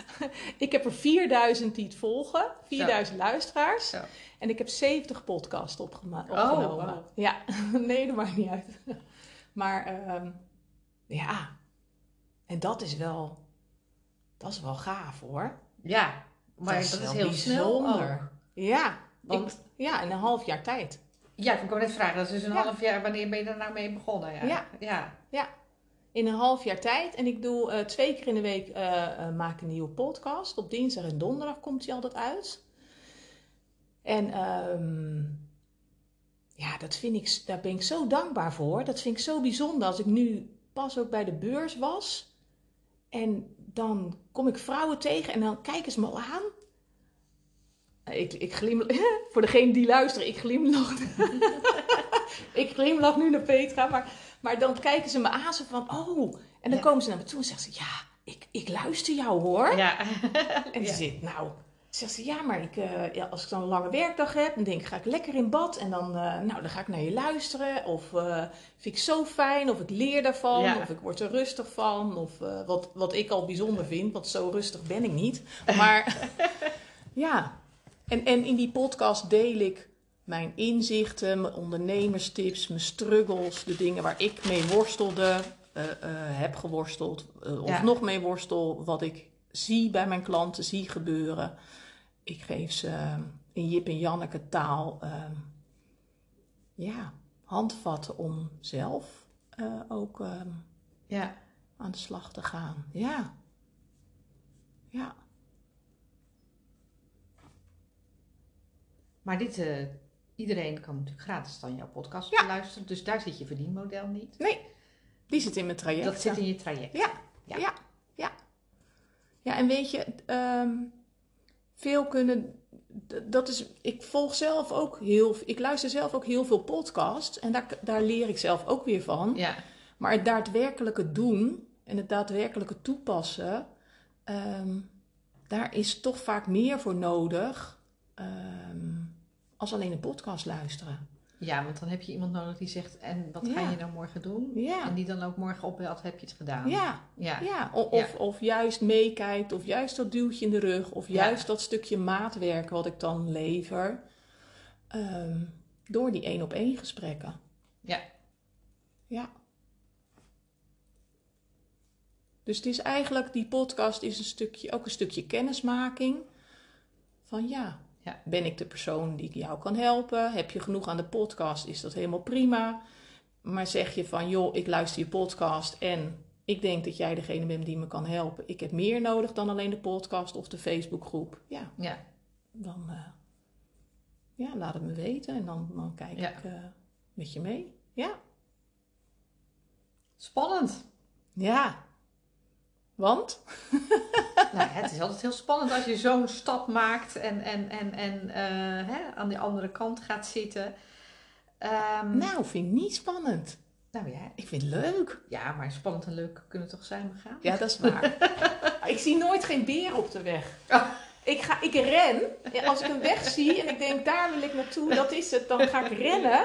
ik heb er 4000 die het volgen, 4000 luisteraars. Zo. En ik heb 70 podcasts opgema- Oh, opgenomen. wow. Ja, nee, dat maakt niet uit. Maar ehm, ja, en dat is wel, dat is wel gaaf hoor. Ja, maar dat Dat is, heel snel bijzonder. ook. Ja, Want- ik, ja, in een half jaar tijd. Ja, ik wou net vragen, dat is dus een Ja. half jaar, wanneer ben je daar nou mee begonnen? Ja. Ja. ja. In een half jaar tijd. En ik doe eh, twee keer in de week eh, eh, maak een nieuwe podcast. Op dinsdag en donderdag komt die altijd uit. En ehm, ja, dat vind ik, daar ben ik zo dankbaar voor. Dat vind ik zo bijzonder. Als ik nu pas ook bij de beurs was. En dan kom ik vrouwen tegen en dan kijken ze me al aan. Ik, ik glimlach, voor degene die luisteren, ik glimlach. ik glimlach nu naar Petra, maar, maar dan kijken ze me aan zo van, oh. En dan Ja. komen ze naar me toe en zeggen ze, ja, ik, ik luister jou hoor. Ja. En ze zit, nou, zegt ze, ja, maar ik, eh, ja, als ik dan een lange werkdag heb, dan denk ik, ga ik lekker in bad en dan, eh, nou, dan ga ik naar je luisteren. Of eh, vind ik zo fijn, of ik leer daarvan, Ja. of ik word er rustig van. Of wat, wat ik al bijzonder vind, want zo rustig ben ik niet. Maar ja, en, en in die podcast deel ik mijn inzichten, mijn ondernemerstips, mijn struggles, de dingen waar ik mee worstelde, eh, eh, heb geworsteld, eh, of Ja. nog mee worstel, wat ik zie bij mijn klanten, zie gebeuren. Ik geef ze in Jip en Janneke taal ja, handvatten om zelf ook ja. aan de slag te gaan. Ja. Ja. Maar dit, eh, iedereen kan natuurlijk gratis dan jouw podcast Ja. luisteren. Dus daar zit je verdienmodel niet. Nee, die zit in mijn traject. Dat zit in je traject. Ja, Ja. ja, ja. Ja, en weet je, ehm, veel kunnen. Dat is, ik volg zelf ook heel. Ik luister zelf ook heel veel podcasts. En daar, daar leer ik zelf ook weer van. Ja. Maar het daadwerkelijke doen en het daadwerkelijke toepassen. ehm, daar is toch vaak meer voor nodig. ehm, als alleen een podcast luisteren. ja, want dan heb je iemand nodig die zegt, en wat ga je nou morgen doen? Ja. En die dan ook morgen opbelt, heb je het gedaan? Ja, Ja. Of, of juist meekijkt, of juist dat duwtje in de rug, of juist dat stukje maatwerk wat ik dan lever. ehm, door die één op één gesprekken. Ja. Ja. Dus het is eigenlijk, die podcast is een stukje, ook een stukje kennismaking. Van ja, Ja. ben ik de persoon die jou kan helpen? Heb je genoeg aan de podcast? Is dat helemaal prima? Maar zeg je van, joh, ik luister je podcast en ik denk dat jij degene bent die me kan helpen. Ik heb meer nodig dan alleen de podcast of de Facebookgroep. Ja, Ja. dan eh, ja, laat het me weten en dan, dan kijk Ja. ik eh, met je mee. Ja. Spannend. Ja. Want? nou, het is altijd heel spannend als je zo'n stap maakt en, en, en, en eh, hè, aan de andere kant gaat zitten. Ehm, Nou, vind ik niet spannend. nou ja, Ik vind het leuk. ja, maar spannend en leuk kunnen toch samen gaan? Ja, dat is waar. ik zie nooit geen beer op de weg. Oh. Ik, ga, ik ren. En Als ik een weg zie en ik denk, daar wil ik naartoe, dat is het. Dan ga ik rennen.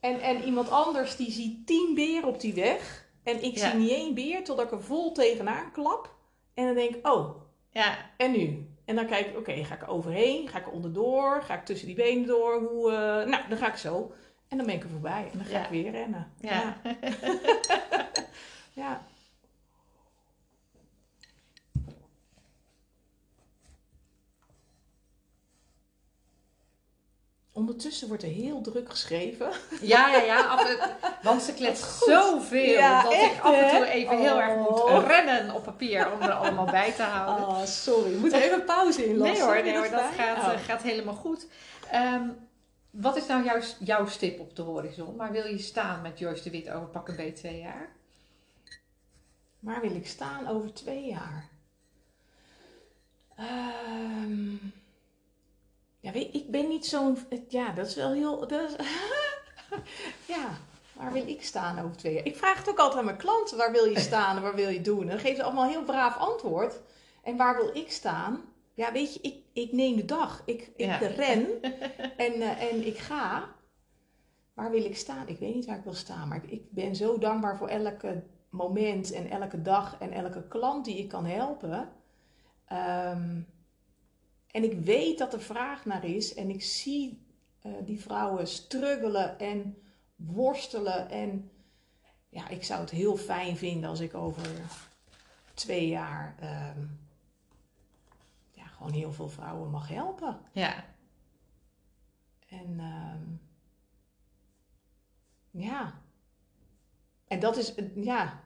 En, en iemand anders die ziet tien beren op die weg. En ik Ja. zie niet één beer totdat ik er vol tegenaan klap. En dan denk ik, oh, Ja. En nu? En dan kijk ik, oké, ga ik er overheen? Ga ik er onderdoor? Ga ik tussen die benen door? Hoe, eh, nou, dan ga ik zo. En dan ben ik er voorbij. En dan ga Ja. ik weer rennen. Ja. Ja. Ondertussen wordt er heel druk geschreven. Ja, ja, ja. Af want ze kletst zoveel Ja, dat echt, ik af en toe even heel erg moet Oh. rennen op papier om er allemaal bij te houden. Oh, sorry. Moet even pauze in nee hoor, nee hoor, dat gaat, Oh. eh, gaat helemaal goed. Ehm, wat is nou jouw, jouw stip op de horizon? Waar wil je staan met Joyce de Wit over pakken B twee jaar? Waar wil ik staan over twee jaar? Ehm, ja, weet, ik ben niet zo'n. Ja, dat is wel heel. Dat is, ja, waar wil ik staan over twee jaar? Ik vraag het ook altijd aan mijn klanten: waar wil je staan en waar wil je doen? En dan geven ze allemaal een heel braaf antwoord. En waar wil ik staan? Ja, weet je, ik, ik neem de dag. Ik, ik Ja. ren en, eh, en ik ga. Waar wil ik staan? Ik weet niet waar ik wil staan, maar ik, ik ben zo dankbaar voor elke moment en elke dag en elke klant die ik kan helpen. Ehm, en ik weet dat er vraag naar is en ik zie eh, die vrouwen struggelen en worstelen. En ja, ik zou het heel fijn vinden als ik over twee jaar ehm, ja, gewoon heel veel vrouwen mag helpen. Ja, En ehm, ja. En dat is, ja.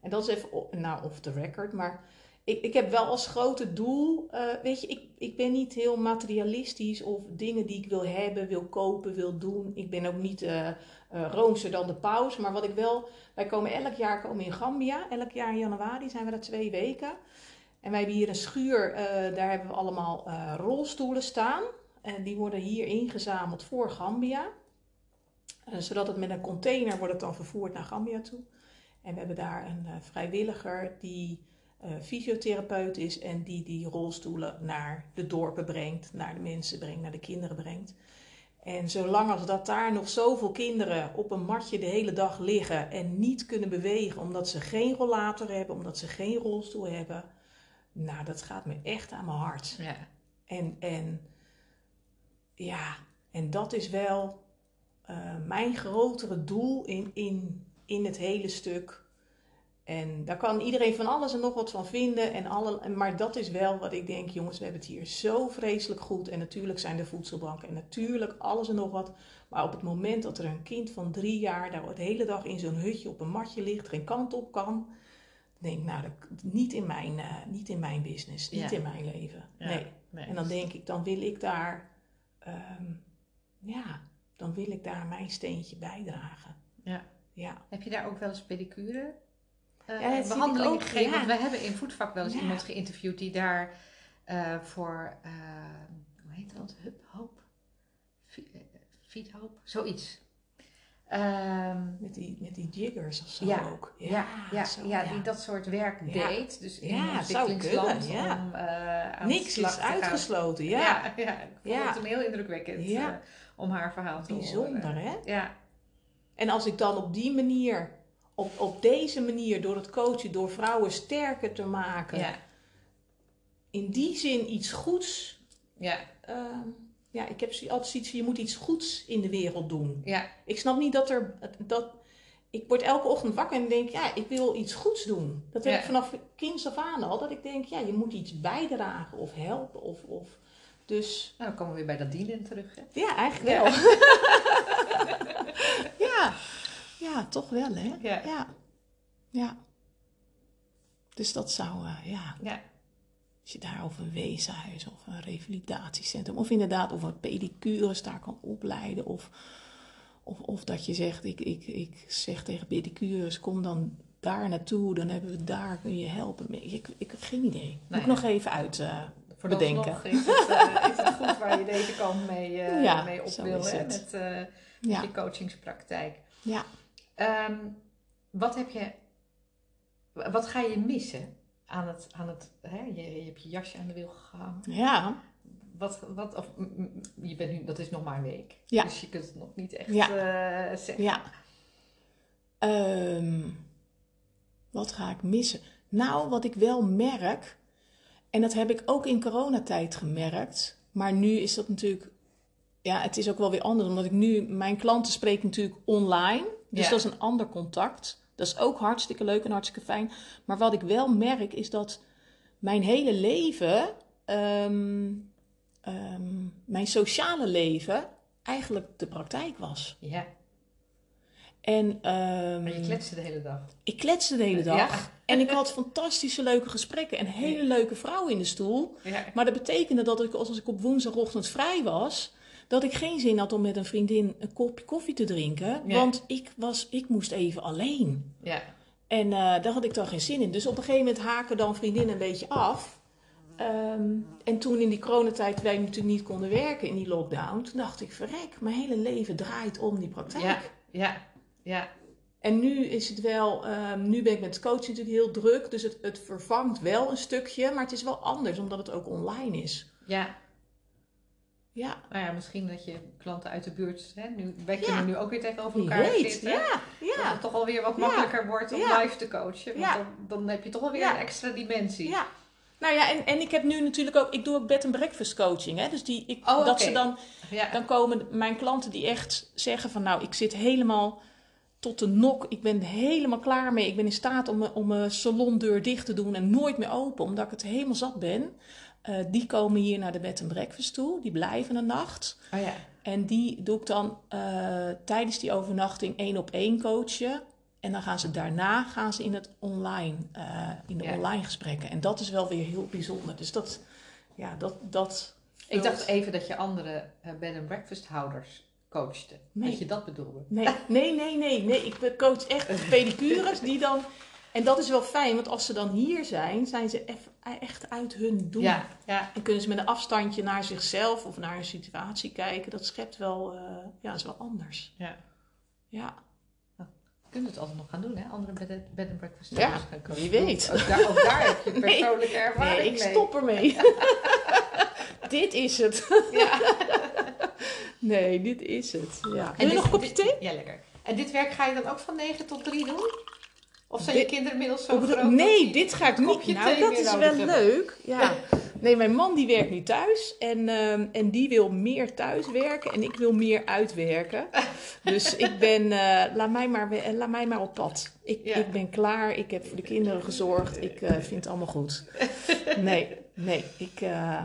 En dat is even, nou, off the record, maar ik, ik heb wel als grote doel, eh, weet je, ik, ik ben niet heel materialistisch of dingen die ik wil hebben, wil kopen, wil doen. Ik ben ook niet eh eh, roomser dan de paus, maar wat ik wel, wij komen elk jaar komen in Gambia, elk jaar in januari zijn we daar twee weken. En wij hebben hier een schuur, daar hebben we allemaal rolstoelen staan. En die worden hier ingezameld voor Gambia. Zodat het met een container wordt het dan vervoerd naar Gambia toe. En we hebben daar een vrijwilliger die eh, fysiotherapeut is en die die rolstoelen naar de dorpen brengt, naar de mensen brengt, naar de kinderen brengt. En zolang als dat daar nog zoveel kinderen op een matje de hele dag liggen en niet kunnen bewegen omdat ze geen rollator hebben, omdat ze geen rolstoel hebben, nou dat gaat me echt aan mijn hart. ja, En, en ja, en dat is wel eh, mijn grotere doel in, in, in het hele stuk. En daar kan iedereen van alles en nog wat van vinden. En alle, maar dat is wel wat ik denk, jongens, we hebben het hier zo vreselijk goed. En natuurlijk zijn er voedselbanken en natuurlijk alles en nog wat. Maar op het moment dat er een kind van drie jaar daar de hele dag in zo'n hutje op een matje ligt, geen kant op kan. Dan denk ik, nou, dat, niet, in mijn, eh, niet in mijn business, niet Ja. in mijn leven. Ja. Nee. nee. En dan denk ik, dan wil ik daar, ehm, ja, dan wil ik daar mijn steentje bijdragen. Ja. Ja. Heb je daar ook wel eens pedicure Ja, behandelingen ook, gegeven? Want we hebben in Voetvak wel eens iemand geïnterviewd die daar eh, voor, eh, hoe heet dat? Hub, hoop? Fi- eh, Feed Hope? Zoiets. Ehm, Met die, met die jiggers of zo Ja, ook. ja, ja, zo, ja, die dat soort werk deed. Dus in Ja, een het zou ontwikkelingsland kunnen, om eh, Niks is gaan. uitgesloten, ja. Ja, ik vond het hem heel indrukwekkend eh, om haar verhaal te Bijzonder, horen. hè? Ja, En als ik dan op die manier, op, op deze manier, door het coachen, door vrouwen sterker te maken, ja, in die zin iets goeds. ja, ehm, ja, ik heb altijd zoiets van, je moet iets goeds in de wereld doen. ja, Ik snap niet dat er. Dat, ik word elke ochtend wakker en denk, ja, ik wil iets goeds doen. Dat heb Ja. ik vanaf kinds af aan al. Dat ik denk, ja, je moet iets bijdragen of helpen. Of, of, dus nou dan komen we weer bij dat dienen terug. Hè? ja, eigenlijk wel. ja. Ja, toch wel, hè? Ja. Ja. ja. Dus dat zou, eh, ja, Ja, als je daar over een weeshuis of een revalidatiecentrum of inderdaad of een pedicures daar kan opleiden of, of, of dat je zegt, ik, ik, ik zeg tegen pedicures, kom dan daar naartoe, dan hebben we daar, kun je helpen. mee. Ik, ik heb geen idee. Moet Nee. ik nog even uit eh, bedenken. vooralsnog is het, eh, is het goed waar je deze kant mee, Ja, mee op wil, hè? met Ja, je coachingspraktijk. ja. Ehm, wat heb je, wat ga je missen aan het, aan het hè? Je, je hebt je jasje aan de wiel gehangen. ja. Wat, wat, of, je bent nu, dat is nog maar een week. Ja. Dus je kunt het nog niet echt Ja. eh, zeggen. Ja. Ehm, wat ga ik missen? Nou, wat ik wel merk, En dat heb ik ook in coronatijd gemerkt. Maar nu is dat natuurlijk... Ja, het is ook wel weer anders. Omdat ik nu... Mijn klanten spreken natuurlijk online. Dus Ja. dat is een ander contact. Dat is ook hartstikke leuk en hartstikke fijn. Maar wat ik wel merk is dat mijn hele leven... ehm, ehm, mijn sociale leven eigenlijk de praktijk was. Ja, En ehm, maar je kletste de hele dag. ik kletste de hele dag. Ja. En ik had fantastische leuke gesprekken. En hele leuke vrouwen in de stoel. Ja. Maar dat betekende dat ik, als ik op woensdagochtend vrij was, dat ik geen zin had om met een vriendin een kopje koffie te drinken. Ja. Want ik, was, ik moest even alleen. Ja. En eh, daar had ik dan geen zin in. Dus op een gegeven moment haken dan vriendinnen een beetje af. Ehm, en toen in die coronatijd wij natuurlijk niet konden werken in die lockdown, toen dacht ik, verrek, mijn hele leven draait om die praktijk. Ja. Ja. Ja. En nu is het wel, ehm, nu ben ik met coaching natuurlijk heel druk, dus het, het vervangt wel een stukje, maar het is wel anders omdat het ook online is. Ja. Ja, Nou ja, misschien dat je klanten uit de buurt, hè, nu, Ja. kunnen nu ook weer tegenover elkaar weet. zitten. Ja, Dat het toch alweer wat makkelijker wordt om live te coachen. Want dan, dan heb je toch alweer een extra dimensie. ja. Nou ja, en, en ik heb nu natuurlijk ook, ik doe ook bed and breakfast coaching, hè. Dus die, ik, Oh, dat ze dan, dan komen mijn klanten die echt zeggen van, nou, ik zit helemaal tot de nok, ik ben helemaal klaar mee, ik ben in staat om, om mijn salondeur dicht te doen en nooit meer open, omdat ik het helemaal zat ben. Eh, die komen hier naar de bed and breakfast toe, die blijven een nacht. Oh ja. En die doe ik dan eh, tijdens die overnachting één op één coachen. En dan gaan ze daarna gaan ze in het online, eh, in de Ja. online gesprekken. En dat is wel weer heel bijzonder. Dus dat, ja, dat, dat. Ik dacht even dat je andere bed and breakfast houders coachte. Nee. Dat je dat bedoelde. Nee, nee, nee, nee, nee. Ik coach echt pedicures die dan. En dat is wel fijn, want als ze dan hier zijn, zijn ze echt uit hun doen. Ja, ja. En kunnen ze met een afstandje naar zichzelf of naar een situatie kijken. Dat schept wel, eh, ja, is wel anders. ja. Ja. Je kunt het altijd nog gaan doen, hè? Andere bed, bed and breakfast Ja, gaan coachen. wie weet. Ook daar, ook daar heb je Nee. persoonlijke ervaring Nee, ik mee. stop ermee. dit is het. Ja. Nee, dit is het. Ja. En Wil je dit- nog een kopje thee? Ja, lekker. En dit werk ga je dan ook van 9 tot 3 doen? Of zijn Dit- je kinderen inmiddels zo groot? nee, dit ga ik niet. Nou, dat is wel hebben? leuk. Ja. Nee, mijn man die werkt nu thuis en, ehm, en die wil meer thuis werken en ik wil meer uitwerken. Dus ik ben, eh, laat, mij maar, laat mij maar op pad. Ik, Ja. ik ben klaar, ik heb voor de kinderen gezorgd, ik eh, vind het allemaal goed. Nee, nee, ik, eh,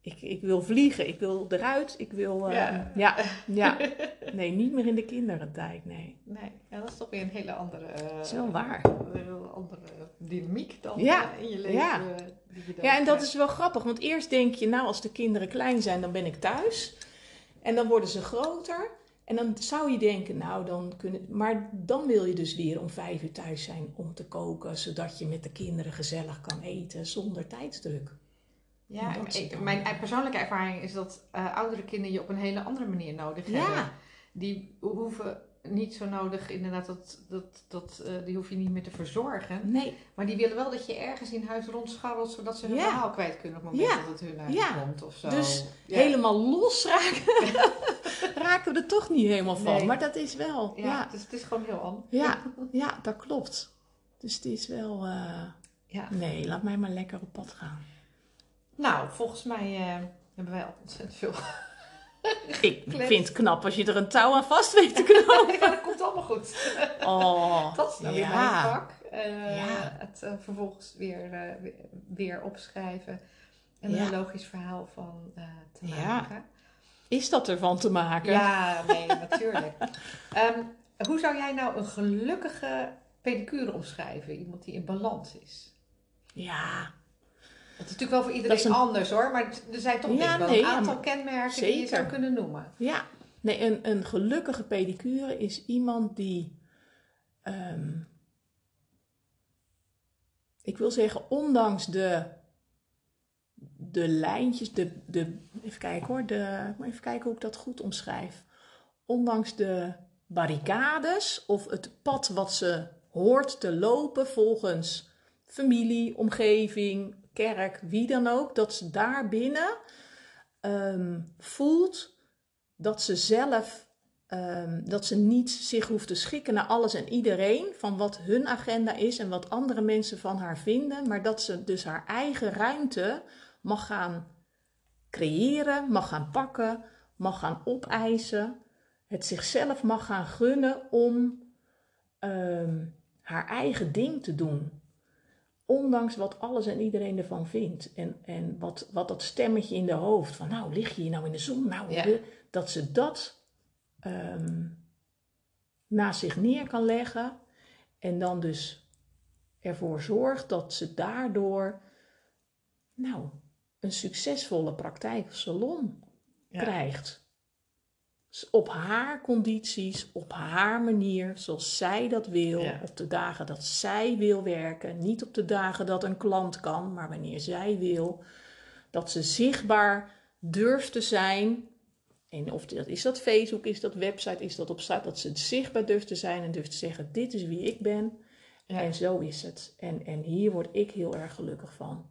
ik, ik wil vliegen, ik wil eruit, ik wil, eh, Ja. ja. ja, Nee, niet meer in de kinderentijd, nee. Nee, ja, dat is toch weer een hele andere, eh, Dat is wel waar. een hele andere dynamiek dan Ja, eh, in je leven. ja. die je Ja, en dat is wel grappig, want eerst denk je, nou, als de kinderen klein zijn, dan ben ik thuis. En dan worden ze groter. En dan zou je denken, nou, dan kunnen. Maar dan wil je dus weer om vijf uur thuis zijn om te koken, zodat je met de kinderen gezellig kan eten zonder tijdsdruk. Ja, ik- mijn persoonlijke ervaring is dat eh, oudere kinderen je op een hele andere manier nodig hebben. Die hoeven niet zo nodig, inderdaad, dat, dat, dat, eh, die hoef je niet meer te verzorgen. nee, Maar die willen wel dat je ergens in huis rondscharrelt, zodat ze hun Ja. verhaal kwijt kunnen op het moment Ja. dat het hun uit Ja. komt of zo. Dus Ja. helemaal los raken, raken we er toch niet helemaal van. Nee. Maar dat is wel, Ja, ja, Dus het is gewoon heel anders. ja, ja, dat klopt. Dus het is wel, eh, Ja. nee, laat mij maar lekker op pad gaan. Nou, volgens mij eh, hebben wij al ontzettend veel. Ik vind het knap als je er een touw aan vast weet te knopen. ja, dat komt allemaal goed. Oh, Dat is nou weer ja. mijn vak. Eh, Ja. Het eh, vervolgens weer, weer, opschrijven. En er een logisch verhaal van te maken. Is dat ervan te maken? Ja, nee, natuurlijk. Ehm, hoe zou jij nou een gelukkige pedicure omschrijven? Iemand die in balans is. Ja, Dat is natuurlijk wel voor iedereen een- anders hoor, maar het- er zijn toch Ja, wel nee, een aantal maar- kenmerken die je zou kunnen noemen. ja. Nee, een, een gelukkige pedicure is iemand die, ehm, ik wil zeggen, ondanks de, de lijntjes, de, de, even kijken hoor, de, ik moet even kijken hoe ik dat goed omschrijf. Ondanks de barricades of het pad wat ze hoort te lopen volgens familie, omgeving, kerk, wie dan ook, dat ze daar binnen ehm, voelt dat ze zelf ehm, dat ze niet zich hoeft te schikken naar alles en iedereen van wat hun agenda is en wat andere mensen van haar vinden, maar dat ze dus haar eigen ruimte mag gaan creëren, mag gaan pakken, mag gaan opeisen, het zichzelf mag gaan gunnen om ehm, haar eigen ding te doen. Ondanks wat alles en iedereen ervan vindt. En, en wat, wat dat stemmetje in de hoofd van, nou, lig je hier nou in de zon? Nou, Ja. dat ze dat ehm naast zich neer kan leggen. En dan dus ervoor zorgt dat ze daardoor, nou, een succesvolle praktijk of salon Ja. krijgt. Op haar condities, op haar manier, zoals zij dat wil. Ja. Op de dagen dat zij wil werken. Niet op de dagen dat een klant kan, maar wanneer zij wil. Dat ze zichtbaar durft te zijn. En of dat is dat Facebook, is dat website, is dat op straat. Dat ze zichtbaar durft te zijn en durft te zeggen: Dit is wie ik ben. Ja. En zo is het. En, en hier word ik heel erg gelukkig van.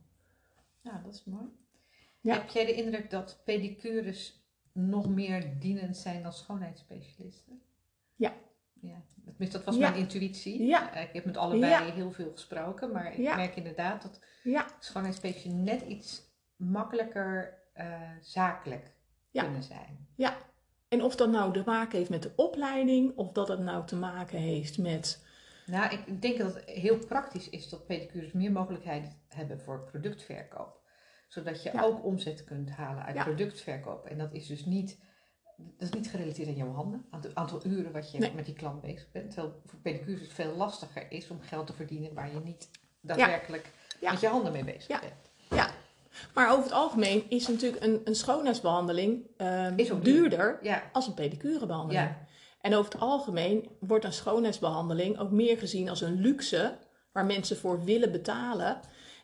Ja, dat is mooi. Ja. Heb jij de indruk dat pedicures nog meer dienend zijn dan schoonheidsspecialisten? Ja. ja. Tenminste, dat was Ja. mijn intuïtie. Ja. Eh, Ik heb met allebei Ja. heel veel gesproken, maar ik merk inderdaad dat schoonheidsspecialisten net iets makkelijker eh, zakelijk kunnen zijn. Ja, en of dat nou te maken heeft met de opleiding, of dat het nou te maken heeft met. Nou, ik denk dat het heel praktisch is dat pedicures meer mogelijkheden hebben voor productverkoop. Zodat je Ja. ook omzet kunt halen uit Ja. productverkoop. En dat is dus niet, dat is niet gerelateerd aan jouw handen, aan het aantal uren wat je Nee. met die klant bezig bent. Terwijl voor pedicures het veel lastiger is om geld te verdienen waar je niet daadwerkelijk Ja. met je handen mee bezig Ja. bent. Maar over het algemeen is natuurlijk een, een schoonheidsbehandeling ehm, Is duurder Ja, als een pedicurebehandeling. ja, En over het algemeen wordt een schoonheidsbehandeling ook meer gezien als een luxe waar mensen voor willen betalen.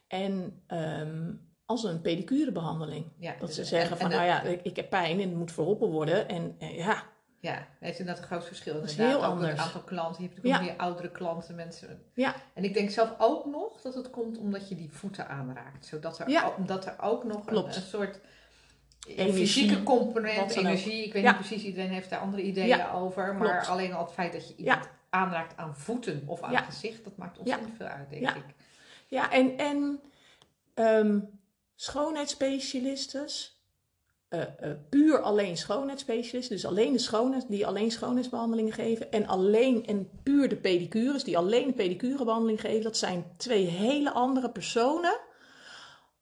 En ehm, als een pedicurebehandeling. ja. Dat Dus- ze en- zeggen en van, nou ja, ik, ik heb pijn en het moet verholpen worden. En eh, ja, Ja, dat is inderdaad een groot verschil. is Inderdaad, heel anders. het aantal klanten. Je hebt natuurlijk Ja. ook meer oudere klanten, mensen. Ja. En ik denk zelf ook nog dat het komt omdat je die voeten aanraakt. Zodat er, Ja. omdat er ook nog een, een soort Energie, fysieke component, ook. energie. Ik weet Ja. niet precies, iedereen heeft daar andere ideeën over. Maar klopt. alleen al het feit dat je iemand aanraakt aan voeten of aan gezicht, dat maakt ontzettend veel uit, denk Ja. ik. Ja, en, en ehm schoonheidsspecialistes, eh, eh, puur alleen schoonheidsspecialisten, dus alleen de schoonheid, die alleen schoonheidsbehandelingen geven, en alleen en puur de pedicures, die alleen de pedicurebehandeling geven, dat zijn twee hele andere personen.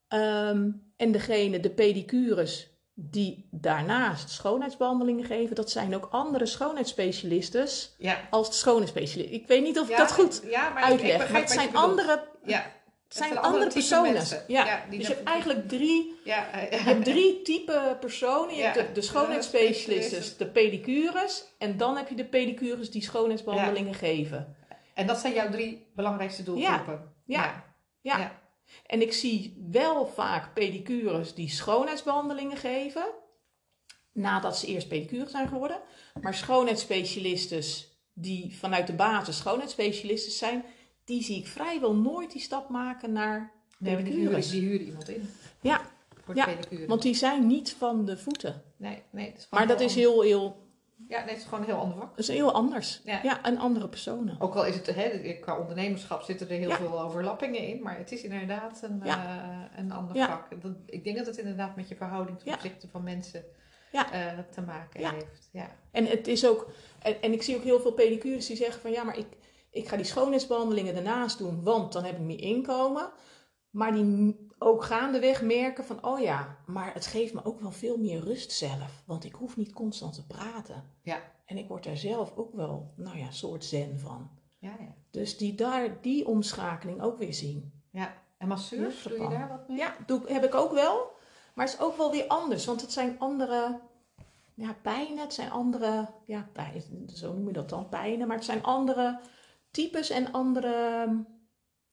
Ehm, en degene, de pedicures, die daarnaast schoonheidsbehandelingen geven, dat zijn ook andere schoonheidsspecialisten Ja. als de schoonheidsspecialist. Ik weet niet of ik dat goed ja, maar ik- ik uitleg, begrijp maar het zijn andere Ja, het zijn zijn andere, personen. Ja. Ja, die dus je hebt eigenlijk drie, ja, je hebt drie type personen. Je hebt de, de schoonheidsspecialisten, de pedicures. En dan heb je de pedicures die schoonheidsbehandelingen geven. En dat zijn jouw drie belangrijkste doelgroepen. Ja. ja. Ja. En ik zie wel vaak pedicures die schoonheidsbehandelingen geven. Nadat ze eerst pedicure zijn geworden. Maar schoonheidsspecialisten die vanuit de basis schoonheidsspecialisten zijn. Die zie ik vrijwel nooit die stap maken naar Nee, maar die pedicures. die huren iemand in. Ja. Voor Ja, de pedicure. Want die zijn niet van de voeten. Nee, nee. Dat is Maar dat is heel... heel, Ja, nee, het is gewoon een heel ander vak. dat is heel anders. Ja. Ja, en andere personen. Ook al is het, hè, qua ondernemerschap zitten er heel Ja. veel overlappingen in. Maar het is inderdaad een, Ja. eh, een ander vak. Dat, ik denk dat het inderdaad met je verhouding ten opzichte van mensen Ja. eh, te maken Ja. heeft. Ja. En het is ook, en, en ik zie ook heel veel pedicures die zeggen van ja, maar ik, ik ga die schoonheidsbehandelingen daarnaast doen, want dan heb ik meer inkomen. Maar die ook gaandeweg merken van oh ja, maar het geeft me ook wel veel meer rust zelf. Want ik hoef niet constant te praten. Ja. En ik word daar zelf ook wel, nou ja, soort zen van. Ja, ja. Dus die daar die omschakeling ook weer zien. ja. En masseurs, doe je daar wat mee? Ja, doe, heb ik ook wel. Maar het is ook wel weer anders. Want het zijn andere ja, pijnen. Het zijn andere, ja, pijn, zo noem je dat dan, pijnen. Maar het zijn andere types en andere ehm,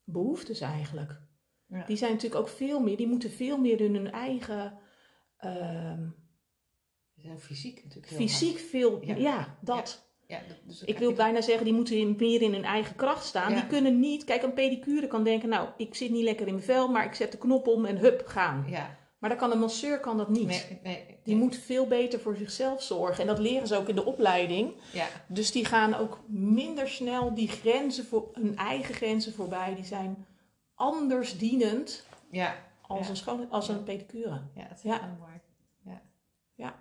behoeftes eigenlijk. Ja. Die zijn natuurlijk ook veel meer, die moeten veel meer in hun eigen ehm, zijn fysiek natuurlijk heel fysiek veel, Ja. ja, dat. Ja, dus Ik wil bijna zeggen, die moeten in- meer in hun eigen kracht staan. Die kunnen niet, kijk, een pedicure kan denken, nou, ik zit niet lekker in mijn vel, maar ik zet de knop om en hup, gaan. Ja, Maar dan kan een masseur kan dat niet. Nee, nee, Die moet veel beter voor zichzelf zorgen. En dat leren ze ook in de opleiding. Ja, Dus die gaan ook minder snel die grenzen voor hun eigen grenzen voorbij. Die zijn anders dienend ja, als Ja. een schoon, als een pedicure. ja, dat is Ja. heel mooi. Ja. Ja.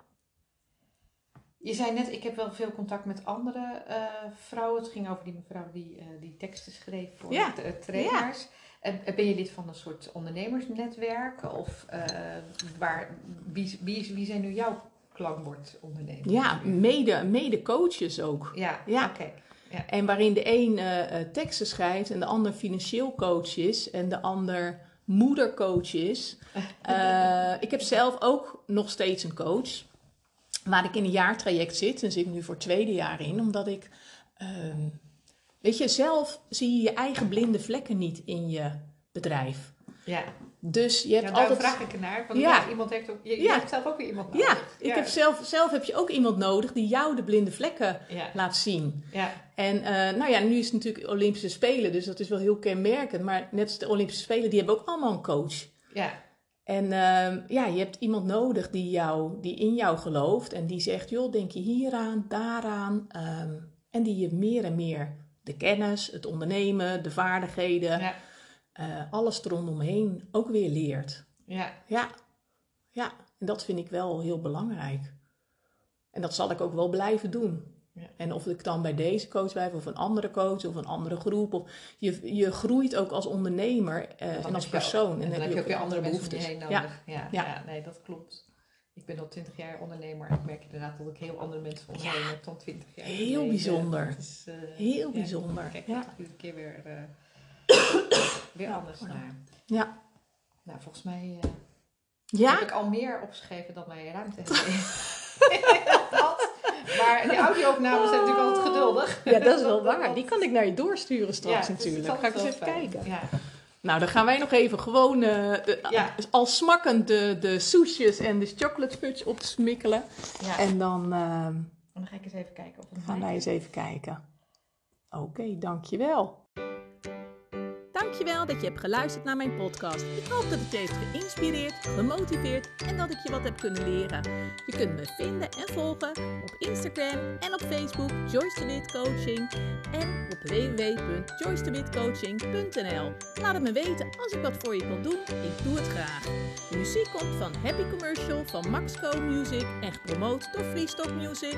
Je zei net, ik heb wel veel contact met andere eh, vrouwen. Het ging over die mevrouw die, eh, die teksten schreef voor Ja. de, eh, trainers. En ben je lid van een soort ondernemersnetwerk? Of eh, waar, wie, wie, wie zijn nu jouw klankbordondernemers? Ja, mede, mede coaches ook. Ja, Ja. oké. En waarin de een eh, eh, teksten schrijft en de ander financieel coach is en de ander moedercoach is. Ik heb zelf ook nog steeds een coach. Waar ik in een jaartraject zit en zit ik nu voor het tweede jaar in, omdat ik. ehm, weet je, zelf zie je je eigen blinde vlekken niet in je bedrijf. Ja, Dus je hebt ja daar altijd. vraag ik ernaar. Want Ja. ja. iemand heeft ook, je, je Ja. hebt zelf ook weer iemand Ja, nodig. ik heb zelf, zelf heb je ook iemand nodig die jou de blinde vlekken Ja, laat zien. ja, En eh, nou ja, nu is het natuurlijk Olympische Spelen, dus dat is wel heel kenmerkend. Maar net als de Olympische Spelen, die hebben ook allemaal een coach. ja, En ehm, ja, je hebt iemand nodig die, jou, die in jou gelooft en die zegt, joh, denk je hieraan, daaraan. ehm, en die je meer en meer de kennis, het ondernemen, de vaardigheden, ja, eh, alles erondomheen ook weer leert. ja. Ja, ja, en dat vind ik wel heel belangrijk. En dat zal ik ook wel blijven doen. Ja. En of ik dan bij deze coach blijf, of een andere coach, of een andere groep. Of je, je groeit ook als ondernemer eh, en als persoon. ook- en dan heb je ook weer andere behoeftes. je heen nodig. Ja. Ja. Ja. nee, dat klopt. Ik ben al twintig jaar ondernemer. Ik merk inderdaad dat ik heel andere mensen om me heen heb dan twintig jaar. Heel geleden. bijzonder. Dat is, eh, heel ja, bijzonder. Kijk, Ja. iedere keer weer, eh, weer anders naar. Ja. Nou, volgens mij eh, Ja? heb ik al meer opgeschreven dan mijn ruimte had. maar de audio-opnames zijn natuurlijk altijd geduldig. ja, dat is wel waar. Die kan ik naar je doorsturen straks natuurlijk. Ga ik eens even fijn. kijken. Nou, dan gaan wij nog even gewoon de- Ja. al smakkend de, de soesjes en de chocolate fudge opsmikkelen. Ja. En dan... dan ga ik eens even kijken of het Gaan wij eens even kijken. Oké, dankjewel. Dankjewel dat je hebt geluisterd naar mijn podcast. Ik hoop dat het je heeft geïnspireerd, gemotiveerd en dat ik je wat heb kunnen leren. Je kunt me vinden en volgen op Instagram en op Facebook Joyce de Coaching en op www.joycedewitcoaching.nl. Laat het me weten als ik wat voor je kan doen. Ik doe het graag. De muziek komt van Happy Commercial van Maxco Music en gepromoot door Freestock Music.